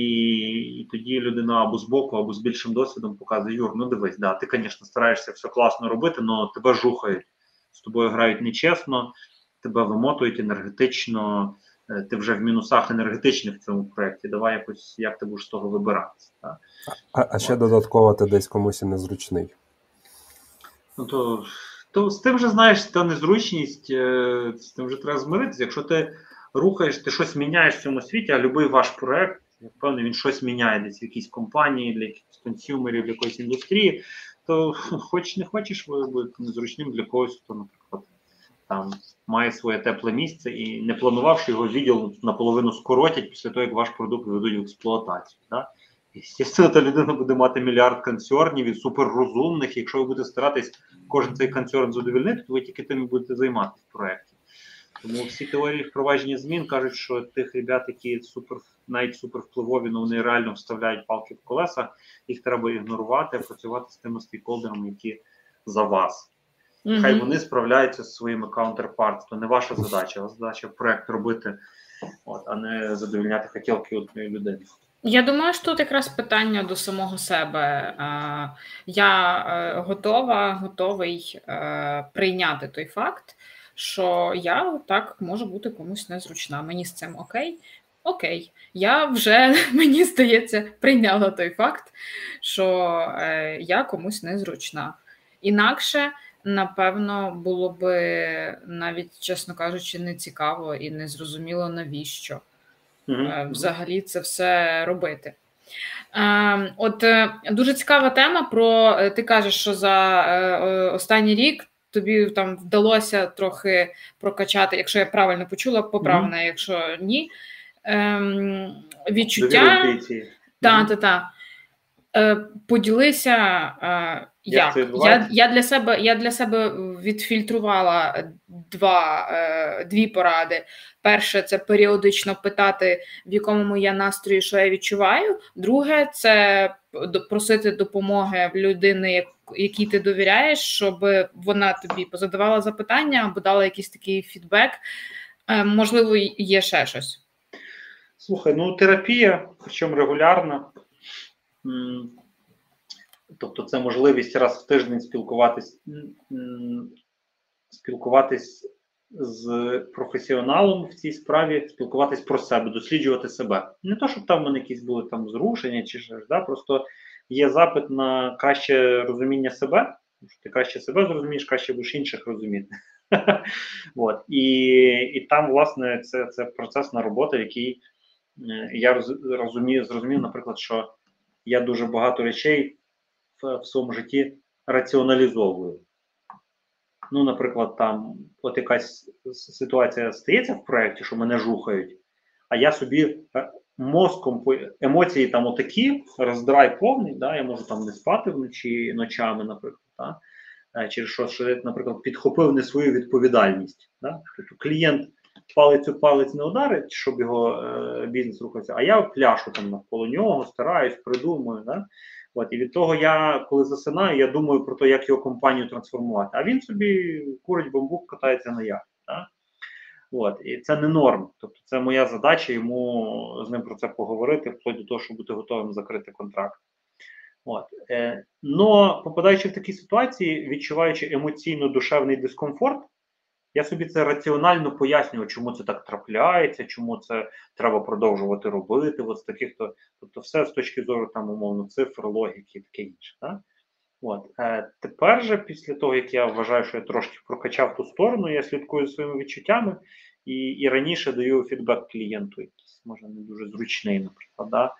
і тоді людина або з боку, або з більшим досвідом показує Юр, ну дивись, да, ти, звісно, стараєшся все класно робити, але тебе жухають, з тобою грають нечесно, тебе вимотують енергетично, ти вже в мінусах енергетичних в цьому проєкті. Давай якось як ти будеш з того вибиратися. Так? А, а ще додатково ти десь комусь і незручний. Ну то то з тим же знаєш, та незручність, е, з тим вже треба змиритися. Якщо ти рухаєш, ти щось міняєш в цьому світі, а будь-який ваш проект, я впевнений, він щось міняє десь в якійсь компанії, для якихось консюмерів, для якоїсь індустрії, то *laughs* хоч не хочеш, ви будете незручним для когось, хто, наприклад, там має своє тепле місце і не планувавши його відділ наполовину скоротять після того, як ваш продукт ведуть в експлуатацію. Да? Естественно, та людина буде мати мільярд концернів і суперрозумних. Якщо ви будете старатись кожен цей концерн задовільнити, то ви тільки тим і будете займатися в проєкті. Тому всі теорії впровадження змін кажуть, що тих ребят, які супер, навіть супервпливові, ну вони реально вставляють палки в колеса, їх треба ігнорувати, працювати з тими стейкхолдерами, які за вас. Mm-hmm. Хай вони справляються з своїми counterparts, то не ваша задача, а задача проект робити, от, а не задовільняти хотілки одної людини. Я думаю, що тут якраз питання до самого себе. Я е, готова, готовий е, прийняти той факт, що я так можу бути комусь незручна. Мені з цим окей. Окей, я вже *laughs* мені здається прийняла той факт, що е, я комусь незручна. Інакше, напевно, було би навіть, чесно кажучи, не цікаво і не зрозуміло навіщо mm-hmm. взагалі це все робити. Е, от е, дуже цікава тема. Про ти кажеш, що за останній рік тобі там вдалося трохи прокачати, якщо я правильно почула, поправна, mm-hmm. якщо ні. Ем, відчуття. Так, так, так. Поділися, е, як я я для себе я для себе відфільтрувала два, е, дві поради. Перше, це періодично питати, в якому я настрої, що я відчуваю. Друге, це просити допомоги в людини, якій ти довіряєш, щоб вона тобі позадавала запитання або дала якийсь такий фідбек. Е, можливо, є ще щось. Слухай, ну терапія, причому регулярна. Тобто, це можливість раз в тиждень спілкуватись, спілкуватись з професіоналом в цій справі, спілкуватись про себе, досліджувати себе. Не то, щоб там мене якісь були там зрушення чи ж, да, просто є запит на краще розуміння себе. Ти краще себе зрозумієш, краще будеш інших розуміти. *laughs* От. І і там, власне, це це процесна робота, в якій е, я розумію, зрозумів, наприклад, що я дуже багато речей в, в своєму житті раціоналізовую. Ну, наприклад, там от якась ситуація стається в проєкті, що мене жухають, а я собі е, мозком емоції там отакі, роздрай повний, да, я можу там не спати вночі ночами, наприклад, да, е, через що, наприклад, підхопив не свою відповідальність. Да? Тобто клієнт палець у палець не ударить, щоб його е, бізнес рухався, а я пляшу там навколо нього, стараюсь, придумую. Да? От, І від того я, коли засинаю, я думаю про те, як його компанію трансформувати. А він собі курить бамбук, катається на яхті. Да? От, І це не норм. Тобто це моя задача йому з ним про це поговорити, вплоть до того, щоб бути готовим закрити контракт. От. Е, Но попадаючи в такі ситуації, відчуваючи емоційно душевний дискомфорт, я собі це раціонально пояснюю, чому це так трапляється, чому це треба продовжувати робити. З таких то, тобто, все з точки зору там умовно цифр, логіки і таке інше. Так? От е, тепер же, після того як я вважаю, що я трошки прокачав ту сторону, я слідкую своїми відчуттями і і раніше даю фідбек клієнту, якийсь може не дуже зручний, наприклад. Да?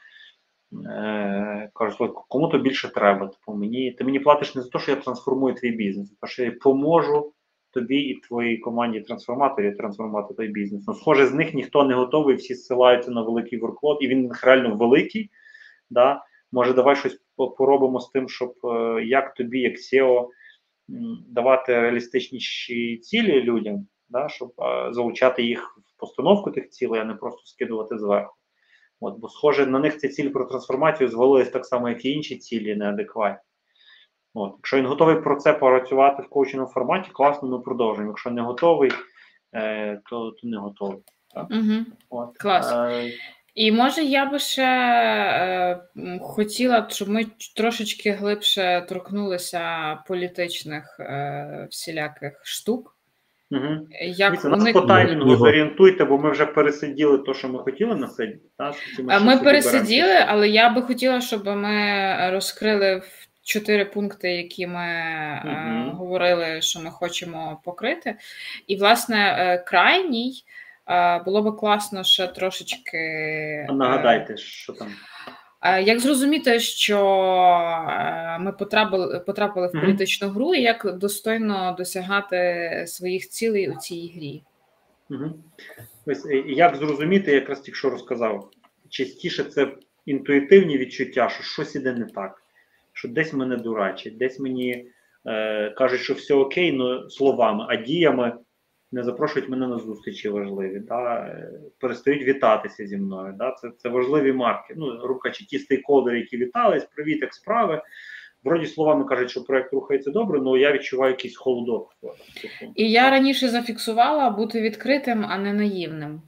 Е, Кажуть, кому то більше треба. Типу, мені ти мені платиш не за те, що я трансформую твій бізнес, а те, що я поможу тобі і твоїй команді трансформаторів трансформувати той бізнес. Ну, схоже, з них ніхто не готовий, всі ссилаються на великий ворклот, і він реально великий. Да? Може, давай щось поробимо з тим, щоб е, як тобі, як SEO, давати реалістичніші цілі людям, да? щоб е, залучати їх в постановку тих цілей, а не просто скидувати зверху. От, Бо, схоже, на них ця ціль про трансформацію звалилась так само, як і інші цілі неадекватні. От. Якщо він готовий про це працювати в коучному форматі, класно, ми продовжуємо. Якщо не готовий, е, то, то не готовий. Угу. От. Клас. Е, І може я би ще е, хотіла, щоб ми трошечки глибше торкнулися політичних е, всіляких штук. Угу. Як нас уник- по таймінгу зорієнтуйте, бо ми вже пересиділи те, що ми хотіли Е, ще Ми пересиділи, беремо? але я би хотіла, щоб ми розкрили в чотири пункти, які ми е, Мгм. говорили, що ми хочемо покрити. І, власне, е, крайній е, було би класно ще трошечки. Нагадайте, що там. Як зрозуміти, що ми потрапили, потрапили в політичну гру, і як достойно досягати своїх цілей у цій грі? Ось як зрозуміти, якраз тільки що розказав. Частіше це інтуїтивні відчуття, що щось іде не так, що десь мене дурачать, десь мені е, кажуть, що все окей, ну словами, а діями не запрошують мене на зустрічі важливі, да, е, перестають вітатися зі мною. Да, Це, це важливі марки. Ну, рука чи ті стейкхолдери, які вітались, привіт, як справи. Вроді словами кажуть, що проект рухається добре, але я відчуваю якийсь холодок. І я раніше зафіксувала бути відкритим, а не наївним.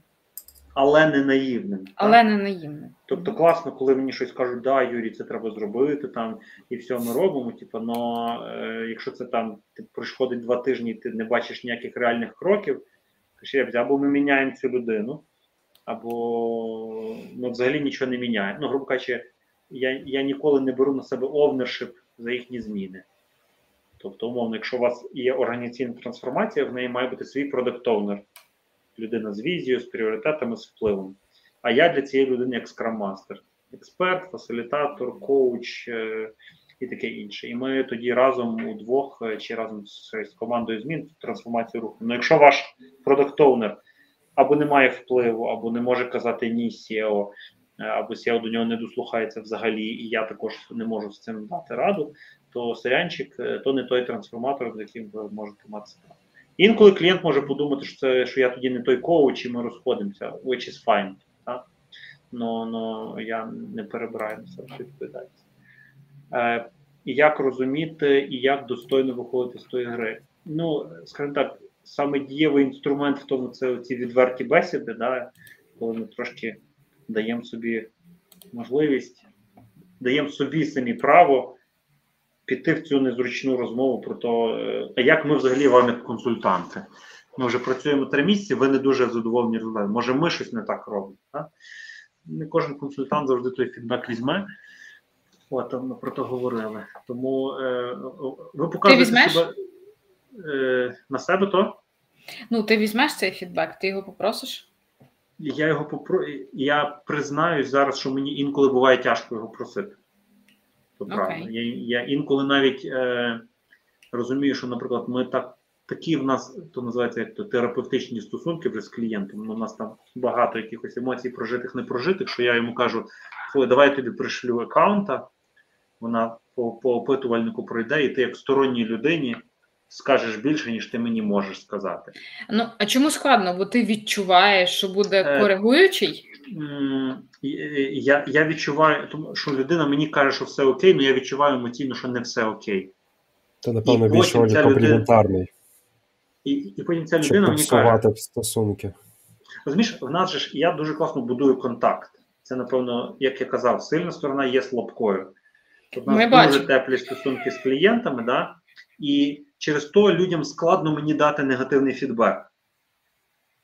Але не наївним. так? Не наївним. Тобто класно, коли мені щось кажуть, да, Юрій, це треба зробити там, і все ми робимо. Типу, но е, якщо це там ти проходить два тижні, і ти не бачиш ніяких реальних кроків, кажеш, або ми міняємо цю людину, або ми взагалі нічого не міняємо. Ну, грубо кажучи, я, я ніколи не беру на себе овнершип за їхні зміни. Тобто, умовно, якщо у вас є організаційна трансформація, в неї має бути свій продакт овнер людина з візією, з пріоритетами, з впливом. А я для цієї людини як скрам-мастер, експерт, фасилітатор, коуч е, і таке інше. І ми тоді разом удвох е, чи разом з, з командою змін трансформацію руху. Ну, якщо ваш продакт-оунер або не має впливу, або не може казати ні SEO, е, або SEO до нього не дослухається взагалі, і я також не можу з цим дати раду, то серіанчик е, то не той трансформатор, з яким ви можете мати справу. Інколи клієнт може подумати, що це що я тоді не той коуч, і ми розходимося, which is fine. Так? Но, но я не перебираю на себе відповідальність. Е, і як розуміти, і як достойно виходити з тої гри. Ну, скажімо так, саме дієвий інструмент в тому це ці відверті бесіди, да, коли ми трошки даємо собі можливість, даємо собі самі право піти в цю незручну розмову про те, а як ми взагалі вам як консультанти. Ми вже працюємо три місяці, ви не дуже задоволені результатом. Може, ми щось не так робимо. Так? Не кожен консультант завжди той фідбек візьме. От, ми про це говорили. Тому е, ви показуєте візьмеш? себе е, на себе то. Ну, ти візьмеш цей фідбек, ти його попросиш? Я його попро... Я признаюсь зараз, що мені інколи буває тяжко його просити. То okay. правда. Я, я інколи навіть е, розумію, що, наприклад, ми так. Такі в нас то називається як то терапевтичні стосунки вже з клієнтом. Ну, У нас там багато якихось емоцій прожитих, не прожитих, що я йому кажу: слухай, давай я тобі пришлю аккаунта, вона по, по опитувальнику пройде, і ти як сторонній людині скажеш більше, ніж ти мені можеш сказати. Ну, а чому складно? Бо ти відчуваєш, що буде Е, коригуючий? Я, я відчуваю, тому що людина мені каже, що все окей, але я відчуваю емоційно, що не все окей. То, напевно, людина- компліментарний, І, і потім ця людина мені каже, стосунки. розумієш, в нас же ж я дуже класно будую контакт. Це, напевно, як я казав, сильна сторона є слабкою. Тобто, у Ми нас дуже бачимо. теплі стосунки з клієнтами, да? і через то людям складно мені дати негативний фідбек.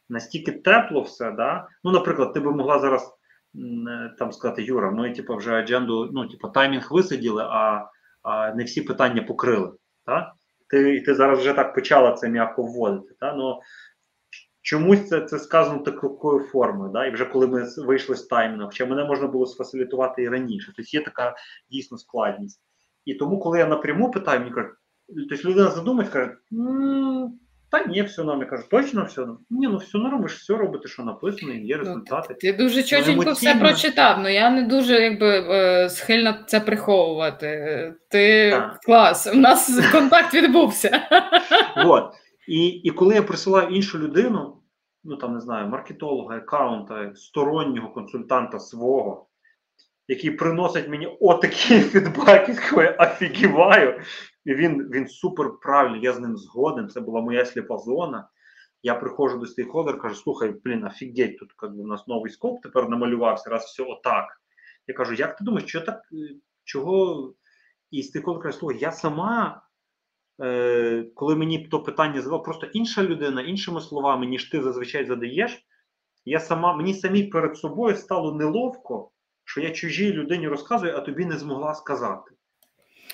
Настільки тепло все, да? Ну, наприклад, ти би могла зараз е, там сказати, Юра, ми типу, вже адженду, ну, типу, таймінг висиділи, а, а не всі питання покрили. Так? Ти, ти зараз вже так почала це м'яко вводити. Та? Ну, чомусь це, це сказано такою формою. Да? І вже коли ми вийшли з таймінгу, хоча мене можна було сфасилітувати і раніше. Тобто є така дійсно складність. І тому, коли я напряму питаю, мені кажуть, тобто людина задумать, каже, та ні, все норм. Я кажу, точно все норм? Ні, ну все норм, ви ж все робите, що написано, і є результати. Ти дуже чотенько все прочитав, але я не дуже якби е, схильна це приховувати. Ти Так. клас, у нас контакт відбувся. Вот. І, і коли я присилаю іншу людину, ну там не знаю, маркетолога, аккаунта, стороннього консультанта свого, який приносить мені отакі *laughs* фідбеки, що я офігіваю. І він він супер правильний, я з ним згоден. Це була моя сліпа зона. Я приходжу до стейкхолдера, кажу, слухай, блін, офігеть, тут как би, у нас новий скоп тепер намалювався, раз все отак. Я кажу, як ти думаєш, що так, е, чого? І стейкхолдер каже, слухай, я сама, е, коли мені то питання задав, просто інша людина, іншими словами, ніж ти зазвичай задаєш, я сама, мені самі перед собою стало неловко, що я чужій людині розказую, а тобі не змогла сказати.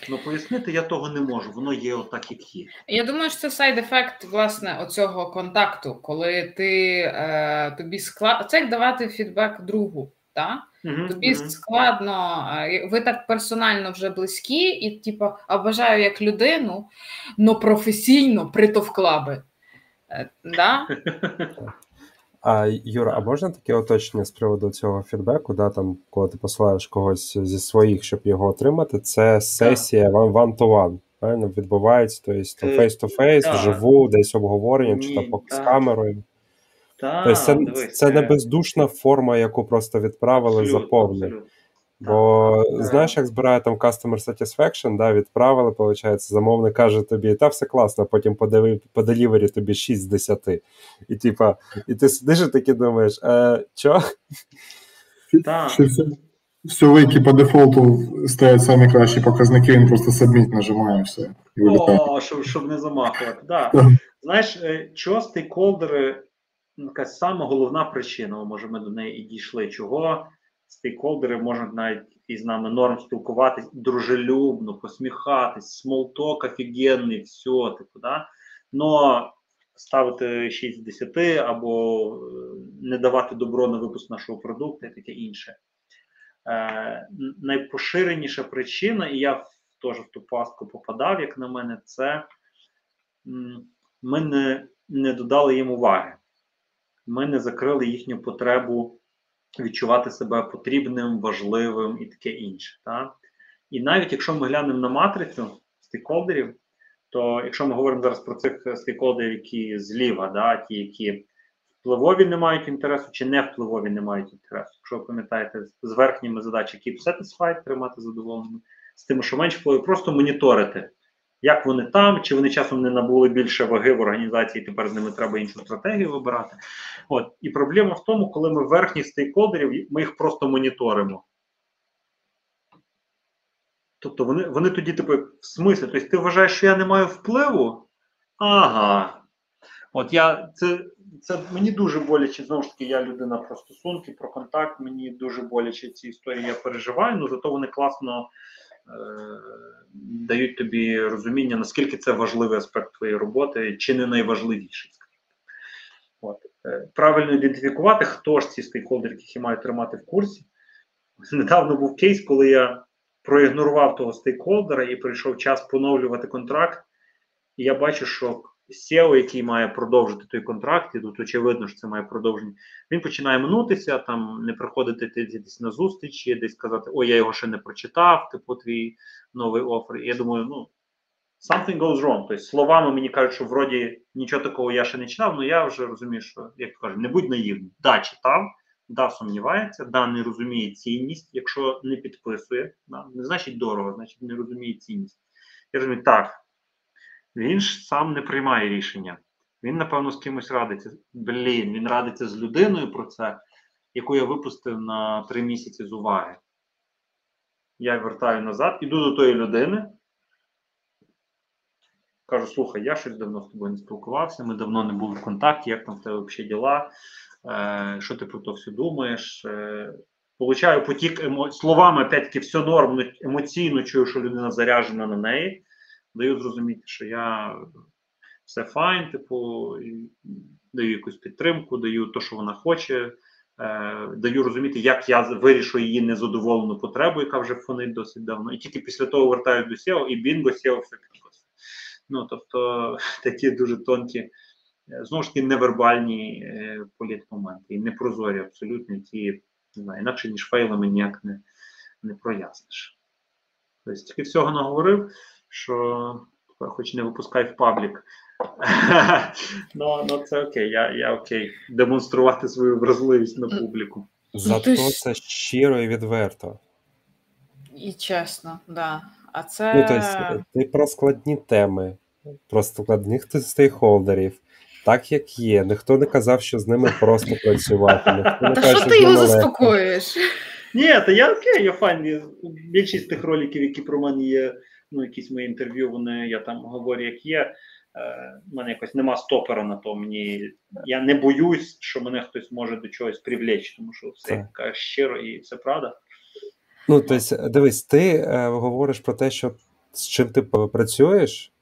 Ну, пояснити я того не можу, воно є отак, як є. Я думаю, що це сайд-ефект власне оцього контакту, коли ти е, тобі складно це як давати фідбек другу. Так? Угу, Тобі угу. складно, е, ви так персонально вже близькі, і типу, а бажаю як людину, но професійно притовкла би. Е, Да? *laughs* А Юра, а можна таке уточнення з приводу цього фідбеку, да, там, коли ти посилаєш когось зі своїх, щоб його отримати, це сесія one-to-one, правильно? Відбувається, тобто face to face-to-face, вживу, десь обговорення, чи там з камерою. Та, Тобто це, дивись, це не е, бездушна форма, яку просто відправили, заповнили. Бо Так. знаєш, як збирає там Customer Satisfaction, да, відправили, виходить, замовник каже тобі, та все класно, потім по, по delivery тобі 6 з 10. І типа, і ти сидиш і такий думаєш, е, чо? Так. Все, все вики по дефолту стоять самі кращі показники, він просто submit нажимає і все. І. О, щоб, щоб не замахувати. Да. Знаєш, е, чого стейкхолдери, ну, якась сама головна причина, може, ми до неї і дійшли, чого стейкхолдери можуть навіть із нами норм спілкуватись дружелюбно, посміхатись, small talk офігенний, все, типу, да? Но ставити 6 з 10 або е, не давати добро на випуск нашого продукту і таке інше. Е, найпоширеніша причина, і я теж в ту пастку попадав, як на мене, це ми не, не додали їм уваги. Ми не закрили їхню потребу відчувати себе потрібним, важливим і таке інше. Та? І навіть якщо ми глянемо на матрицю стейкхолдерів, то якщо ми говоримо зараз про цих стейкхолдерів, які зліва, да, ті, які впливові не мають інтересу, чи не впливові не мають інтересу. Якщо ви пам'ятаєте, з верхніми задачі keep satisfied, тримати задоволеними, з тими, що менш впливові, просто моніторити, як вони там, чи вони часом не набули більше ваги в організації, тепер з ними треба іншу стратегію вибирати. От. І проблема в тому, коли ми верхніх стейкхолдерів, ми їх просто моніторимо. Тобто вони, вони тоді, типу, в смислі, тобто ти вважаєш, що я не маю впливу? Ага. От я це, це мені дуже боляче. Знову ж таки, я людина про стосунки, про контакт. Мені дуже боляче ці історії. Я переживаю, але зато вони класно дають тобі розуміння, наскільки це важливий аспект твоєї роботи, чи не найважливіший. От. Е, Правильно ідентифікувати, хто ж ці стейкхолдери, які мають маю тримати в курсі. Недавно був кейс, коли я проігнорував того стейкхолдера і прийшов час поновлювати контракт. І я бачу, що SEO, який має продовжити той контракт, і тут очевидно, що це має продовження, він починає минутися, там не приходити десь на зустрічі, десь казати, ой, я його ще не прочитав, типу твій новий офер. Я думаю, ну, something goes wrong. Тобто словами мені кажуть, що вроді нічого такого я ще не читав, але я вже розумію, що, як то кажуть, не будь наївним. Да, читав, да, сумнівається, да, не розуміє цінність, якщо не підписує, да, не значить дорого, значить не розуміє цінність. Я розумію, так. Він ж сам не приймає рішення. Він, напевно, з кимось радиться. Блін, він радиться з людиною про це, яку я випустив на три місяці з уваги. Я вертаю назад, іду до тої людини. Кажу, слухай, я щось давно з тобою не спілкувався, ми давно не були в контакті, як там в тебе взагалі діла, е, що ти про то все думаєш. Е, Получаю потік емо... словами, опять-таки, все норм, емоційно чую, що людина заряджена на неї. Даю зрозуміти, що я все файн, типу, даю якусь підтримку, даю те, що вона хоче, е, даю розуміти, як я вирішу її незадоволену потребу, яка вже фонить досить давно. І тільки після того вертаюсь до SEO, і бінго, SEO все підписує. Ну, тобто, *laughs* такі дуже тонкі, е, знову ж таки, невербальні е, політмоменти, і непрозорі абсолютно, які не знаю, інакше, ніж фейлами ніяк не, не проясниш. Тобто, тільки всього наговорив, що хоч не випускай в паблік. *laughs* Ну, ну це окей, я я окей. Демонструвати свою вразливість на публіку. Зато ну, це щиро і відверто. І чесно, да. А це... Ну, тобто, ти про складні теми, про складних стейкхолдерів, так як є. Ніхто не казав, що з ними просто працювати. Ніхто не Та каже, що ти його заспокоюєш? Ні, то я окей, я файн. Більшість тих роликів, які про мене є, ну, якісь мої інтерв'ю, вони я там говорю, як є. У е, мене якось нема стопера на то. Мені я не боюсь, що мене хтось може до чогось привлечь, тому що все так. щиро і це правда. Ну, тобто, дивись, ти е, говориш про те, що з чим ти працюєш,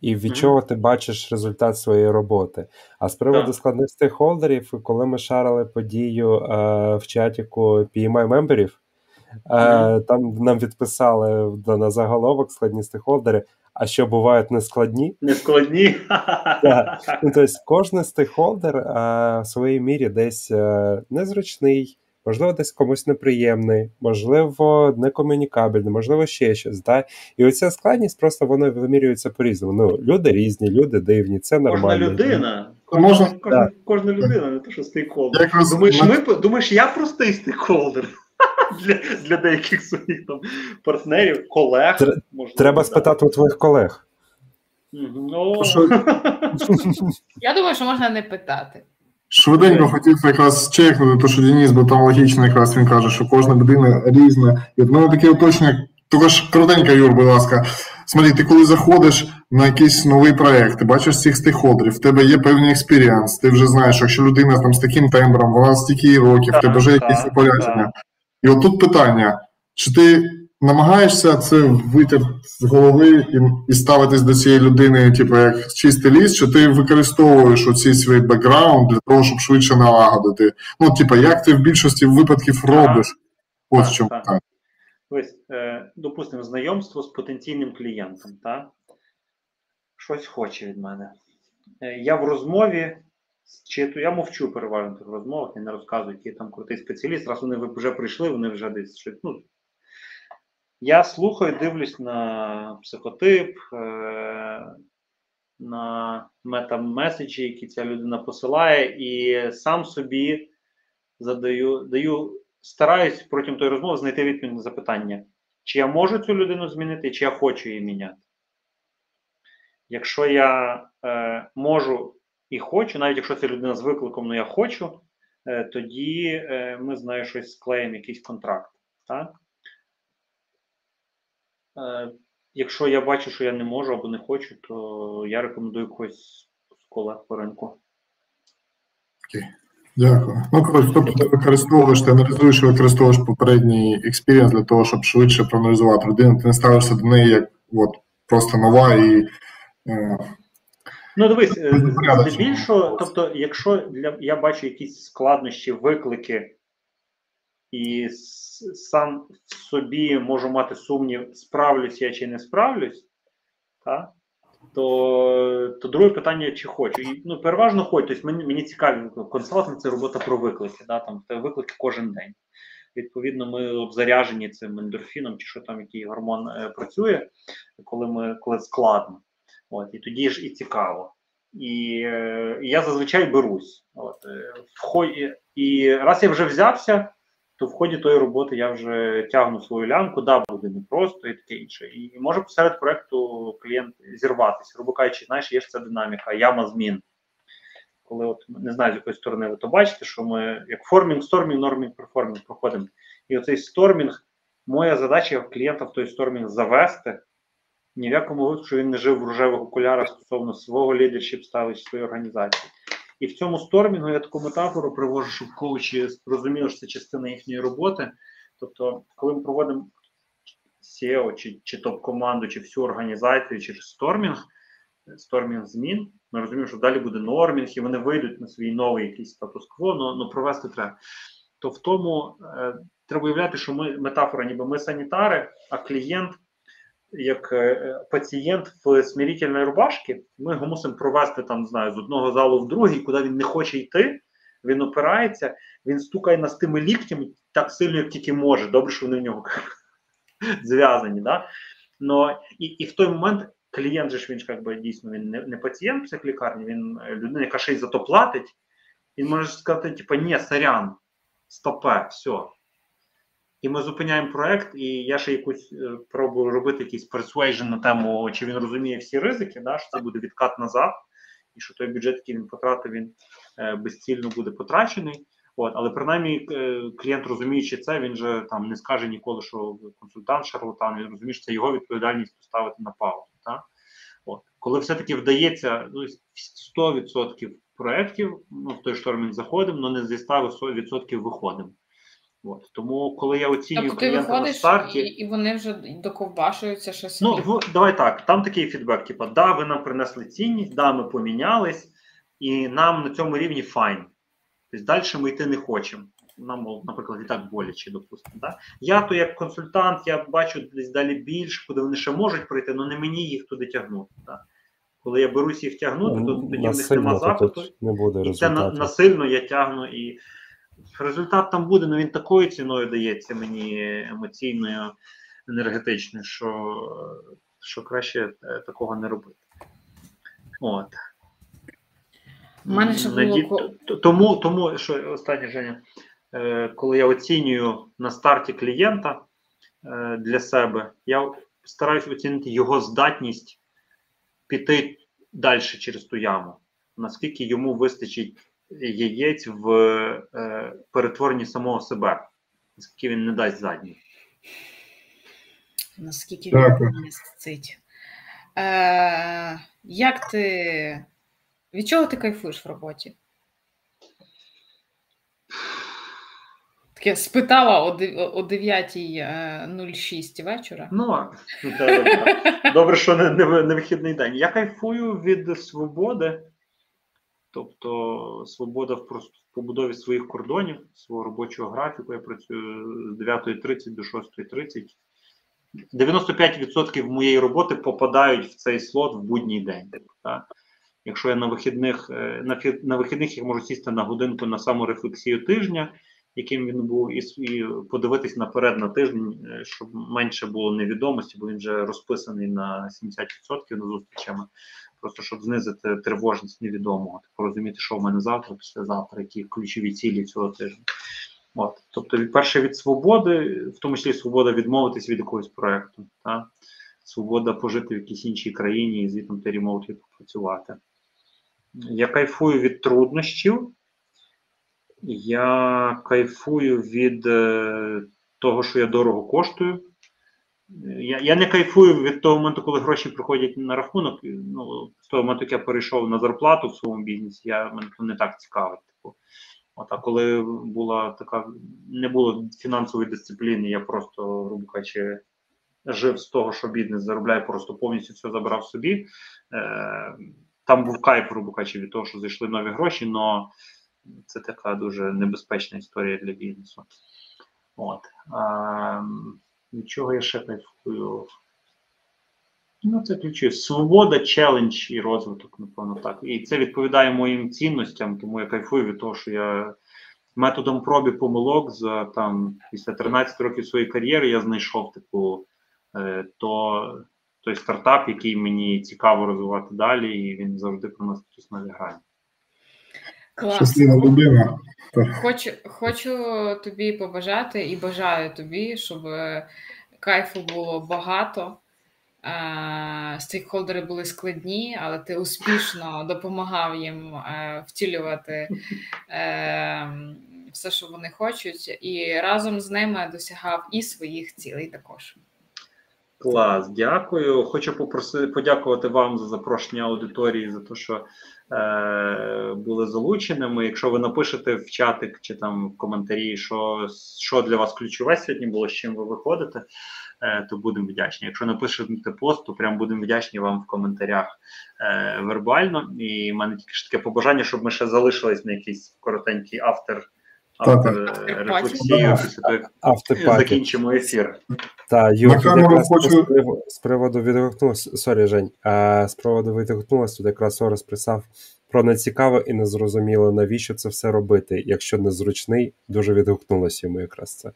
і від mm-hmm. чого ти бачиш результат своєї роботи. А з приводу так. складних стейкхолдерів, коли ми шарили подію е, в чатіку PMI мемберів, mm-hmm. там нам відписали на заголовок складні стейкхолдери, а що бувають нескладні? Нескладні. *laughs* Так. Ну, Тобто, кожен стейкхолдер в своїй мірі десь е, незручний можливо, десь комусь неприємний, можливо, некомунікабельний, можливо, ще щось. Да? І оця складність просто вона вимірюється по-різному. Ну, Люди різні, люди дивні, це нормально. Кожна людина. Кожна, Можна... кожна, кожна людина, не те, що стейкхолдер. Думаєш, ми, думаєш, я простий стейкхолдер? *laughs* Для для деяких своїх там партнерів, колег. Можливо, Треба спитати у твоїх колег. Ну... *laughs* Я думаю, що можна не питати. Швиденько хотів якраз чекнути, то що Денис, бо там логічно, якраз він каже, що кожна людина різна. І от мене таке уточнення, тільки ж коротенько, Юр, будь ласка. Смотри, ти коли заходиш на якийсь новий проект, ти бачиш цих стейкхолдерів, в тебе є певний experience, ти вже знаєш, що якщо людина там з таким тембром, вона стільки років, в тебе вже якісь упередження. І от тут питання: чи ти намагаєшся це витяг з голови і і ставитись до цієї людини, типу, як чистий ліс, чи ти використовуєш оцей свій бекграунд для того, щоб швидше налагодити? Ну, типу, як ти в більшості випадків робиш? Ось в чому питання. Ось, е, допустимо, знайомство з потенційним клієнтом, так? Щось хоче від мене. Е, я в розмові зчитую, я мовчу переважно в розмовах, я не розказую, який там крутий спеціаліст. Раз вони вже прийшли, вони вже десь щось. Ну, я слухаю, дивлюсь на психотип, е, на метамеседжі, які ця людина посилає, і сам собі задаю, даю, стараюсь протягом тої розмови знайти відповідь на запитання, чи я можу цю людину змінити, чи я хочу її міняти. Якщо я е, можу і хочу, навіть якщо ця людина з викликом, ну, я хочу, е, тоді е, ми з нею щось склеїмо, якийсь контракт. Так? Е, якщо я бачу, що я не можу або не хочу, то я рекомендую когось з колег по ринку. Окей. Дякую. Ну, коротше, тобто ти використовуєш, ти аналізуєш і використовуєш попередній experience для того, щоб швидше проаналізувати людину. Ти не ставишся до неї як от, просто нова і. Ну, дивись, е, здебільшого, тобто, якщо для я бачу якісь складнощі, виклики, і сам в собі можу мати сумнів, справлюсь я чи не справлюсь, так? то то друге питання, чи хочу. І, ну, Переважно хочу. Тобто мені мені цікаві консалтинг це робота про виклики. Да? Там це виклики кожен день. Відповідно, ми обзаряжені цим ендорфіном, чи що там який гормон е, працює, коли ми коли складно. От, І тоді ж і цікаво. І е, я зазвичай берусь. От, е, в, І раз я вже взявся, то в ході тої роботи я вже тягну свою лямку, да, буде непросто і таке інше. І може посеред проекту клієнт зірватися, грубо кажучи, знаєш, є ж ця динаміка, яма змін. Коли от не знаю, з якої сторони ви то бачите, що ми як формінг, стормінг, нормінг, перформінг проходимо. І оцей стормінг, моя задача клієнта в той стормінг завести. Ні в якому випадку, що він не жив в рожевих окулярах стосовно свого лідершіп ставить своєї організації. І в цьому стормінгу я таку метафору привожу, щоб коучі розуміли, що це частина їхньої роботи. Тобто, коли ми проводимо SEO чи чи топ-команду, чи всю організацію через стормінг, стормінг змін, ми розуміємо, що далі буде нормінг, і вони вийдуть на свій новий якийсь статус-кво, але провести треба. То в тому е, треба уявляти, що ми метафора, ніби ми санітари, а клієнт як е, пацієнт в смирительної рубашки, ми його мусимо провести там, знаю, з одного залу в другий, куди він не хоче йти. Він опирається, він стукає нас тими ліктями так сильно, як тільки може. Добре, що вони в нього *laughs* зв'язані. Да? Но, і, і в той момент клієнт же ж він ж якби дійсно він не, не пацієнт психлікарні, він людина, яка ще й за то платить. Він може сказати, типу, ні, сорян, стопе, все. І ми зупиняємо проект, і я ще якусь е, пробую робити якийсь persuasion на тему, чи він розуміє всі ризики, да, що це буде відкат назад, і що той бюджет, який він потратив, він е, безцільно буде потрачений. От, але принаймні е, клієнт, розуміючи це, він же там не скаже ніколи, що консультант шарлатан, він розуміє, що це його відповідальність поставити на паузу. Так? От. Коли все-таки вдається ну, 100% проєктів, ну в той шторм він заходимо, але не зі 100% виходимо. От. Тому, коли я оцінюю тобто ти на старті, і, і вони вже доковбашуються щось. Ну в, давай так. Там такий фідбек: типу, да, ви нам принесли цінність, да, ми помінялись, і нам на цьому рівні файн. Тобто далі ми йти не хочемо. Нам, наприклад, і так боляче, допустимо. Да? Я то як консультант, я бачу десь далі більше, куди вони ще можуть прийти, але не мені їх туди тягнути. Да? Коли я берусь їх тягнути, то тоді в них нема запиту. Не буде і це на, насильно я тягну і результат там буде, але він такою ціною дається мені емоційною, енергетичною, що що краще е, такого не робити. От. У мене ще було... Тому, тому що останнє Женя, е, коли я оцінюю на старті клієнта е, для себе, я стараюсь оцінити його здатність піти далі через ту яму, наскільки йому вистачить яєць в е, перетворенні самого себе, наскільки він не дасть задній. Наскільки він не сцить. Е, Як ти від чого ти кайфуєш в роботі? Таке спитала о 9.06 е, вечора. Ну, добре, що не, не, не вихідний день. Я кайфую від свободи, тобто свобода в побудові своїх кордонів, свого робочого графіку. Я працюю з 9.30 до 6.30. 95% моєї роботи попадають в цей слот в будній день. Так? Якщо я на вихідних е, на вихідних я можу сісти на годинку на саморефлексію тижня, яким він був, і, і подивитись наперед на тиждень, е, щоб менше було невідомості, бо він вже розписаний на 70% на зустрічами, просто щоб знизити тривожність невідомого, типу розуміти, що в мене завтра, післязавтра, які ключові цілі цього тижня. От, тобто, перше від свободи, в тому числі свобода відмовитись від якогось проекту, та свобода пожити в якійсь іншій країні і звідти ремоутлі попрацювати. Я кайфую від труднощів, я кайфую від е, того, що я дорого коштую. Я я не кайфую від того моменту, коли гроші приходять на рахунок. Ну, З того моменту, як я перейшов на зарплату в своєму бізнесі, я мене не так цікавить. Типу. От, а коли була така, не було фінансової дисципліни, я просто, грубо кажучи, жив з того, що бізнес заробляє, просто повністю все забрав собі. Е, там був кайф, грубо кажучи, від того, що зайшли нові гроші, але це така дуже небезпечна історія для бізнесу. От. А, Від чого я ще кайфую? Ну, це ключі. Свобода, челендж і розвиток, напевно, так. І це відповідає моїм цінностям, тому я кайфую від того, що я методом пробі помилок за там після 13 років своєї кар'єри я знайшов типу е, то той стартап, який мені цікаво розвивати далі, і він завжди нас якісь нові грані. Щаслива людина. Хочу, хочу тобі побажати і бажаю тобі, щоб кайфу було багато. Стейкхолдери були складні, але ти успішно допомагав їм е, втілювати е, все, що вони хочуть, і разом з ними досягав і своїх цілей також. Клас, дякую. Хочу попросити подякувати вам за запрошення аудиторії за те, що е, були залученими. Якщо ви напишете в чатик чи там в коментарі, що що для вас ключове сьогодні було, з чим ви виходите, е, то будемо вдячні. Якщо напишете пост, то прям будемо вдячні вам в коментарях е, вербально. І в мене тільки ж таке побажання, щоб ми ще залишились на якийсь коротенький after після закінчимо ефір. Так, Юр, хочу... з приводу відгукнулося, sorry, Жень, а з приводу відгукнулося, тут якраз Орест писав про нецікаве і незрозуміло, навіщо це все робити. Якщо незручний, дуже відгукнулося йому якраз це.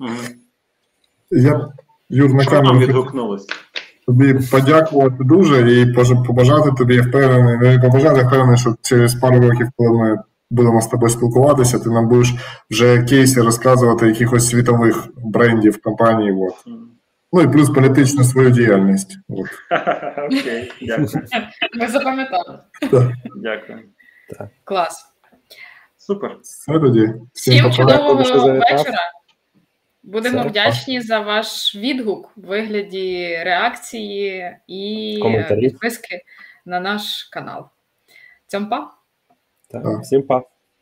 Угу. Я, Юр, на Що нам відгукнулося? тобі подякувати дуже і побажати тобі впевнений, ну побажати впевнений, що через пару років, коли ми будемо з тобою спілкуватися, ти нам будеш вже кейси розказувати якихось світових брендів компаній. От. Ну і плюс політичну свою діяльність. От. *laughs* Окей, дякую. *laughs* Ми запам'ятали. Дякую. Клас. Супер. Все тоді. Всім чудового вечора. Будемо Все, вдячні за ваш відгук в вигляді реакції і підписки на наш канал. Цьомпа! Так. Так. Всім па.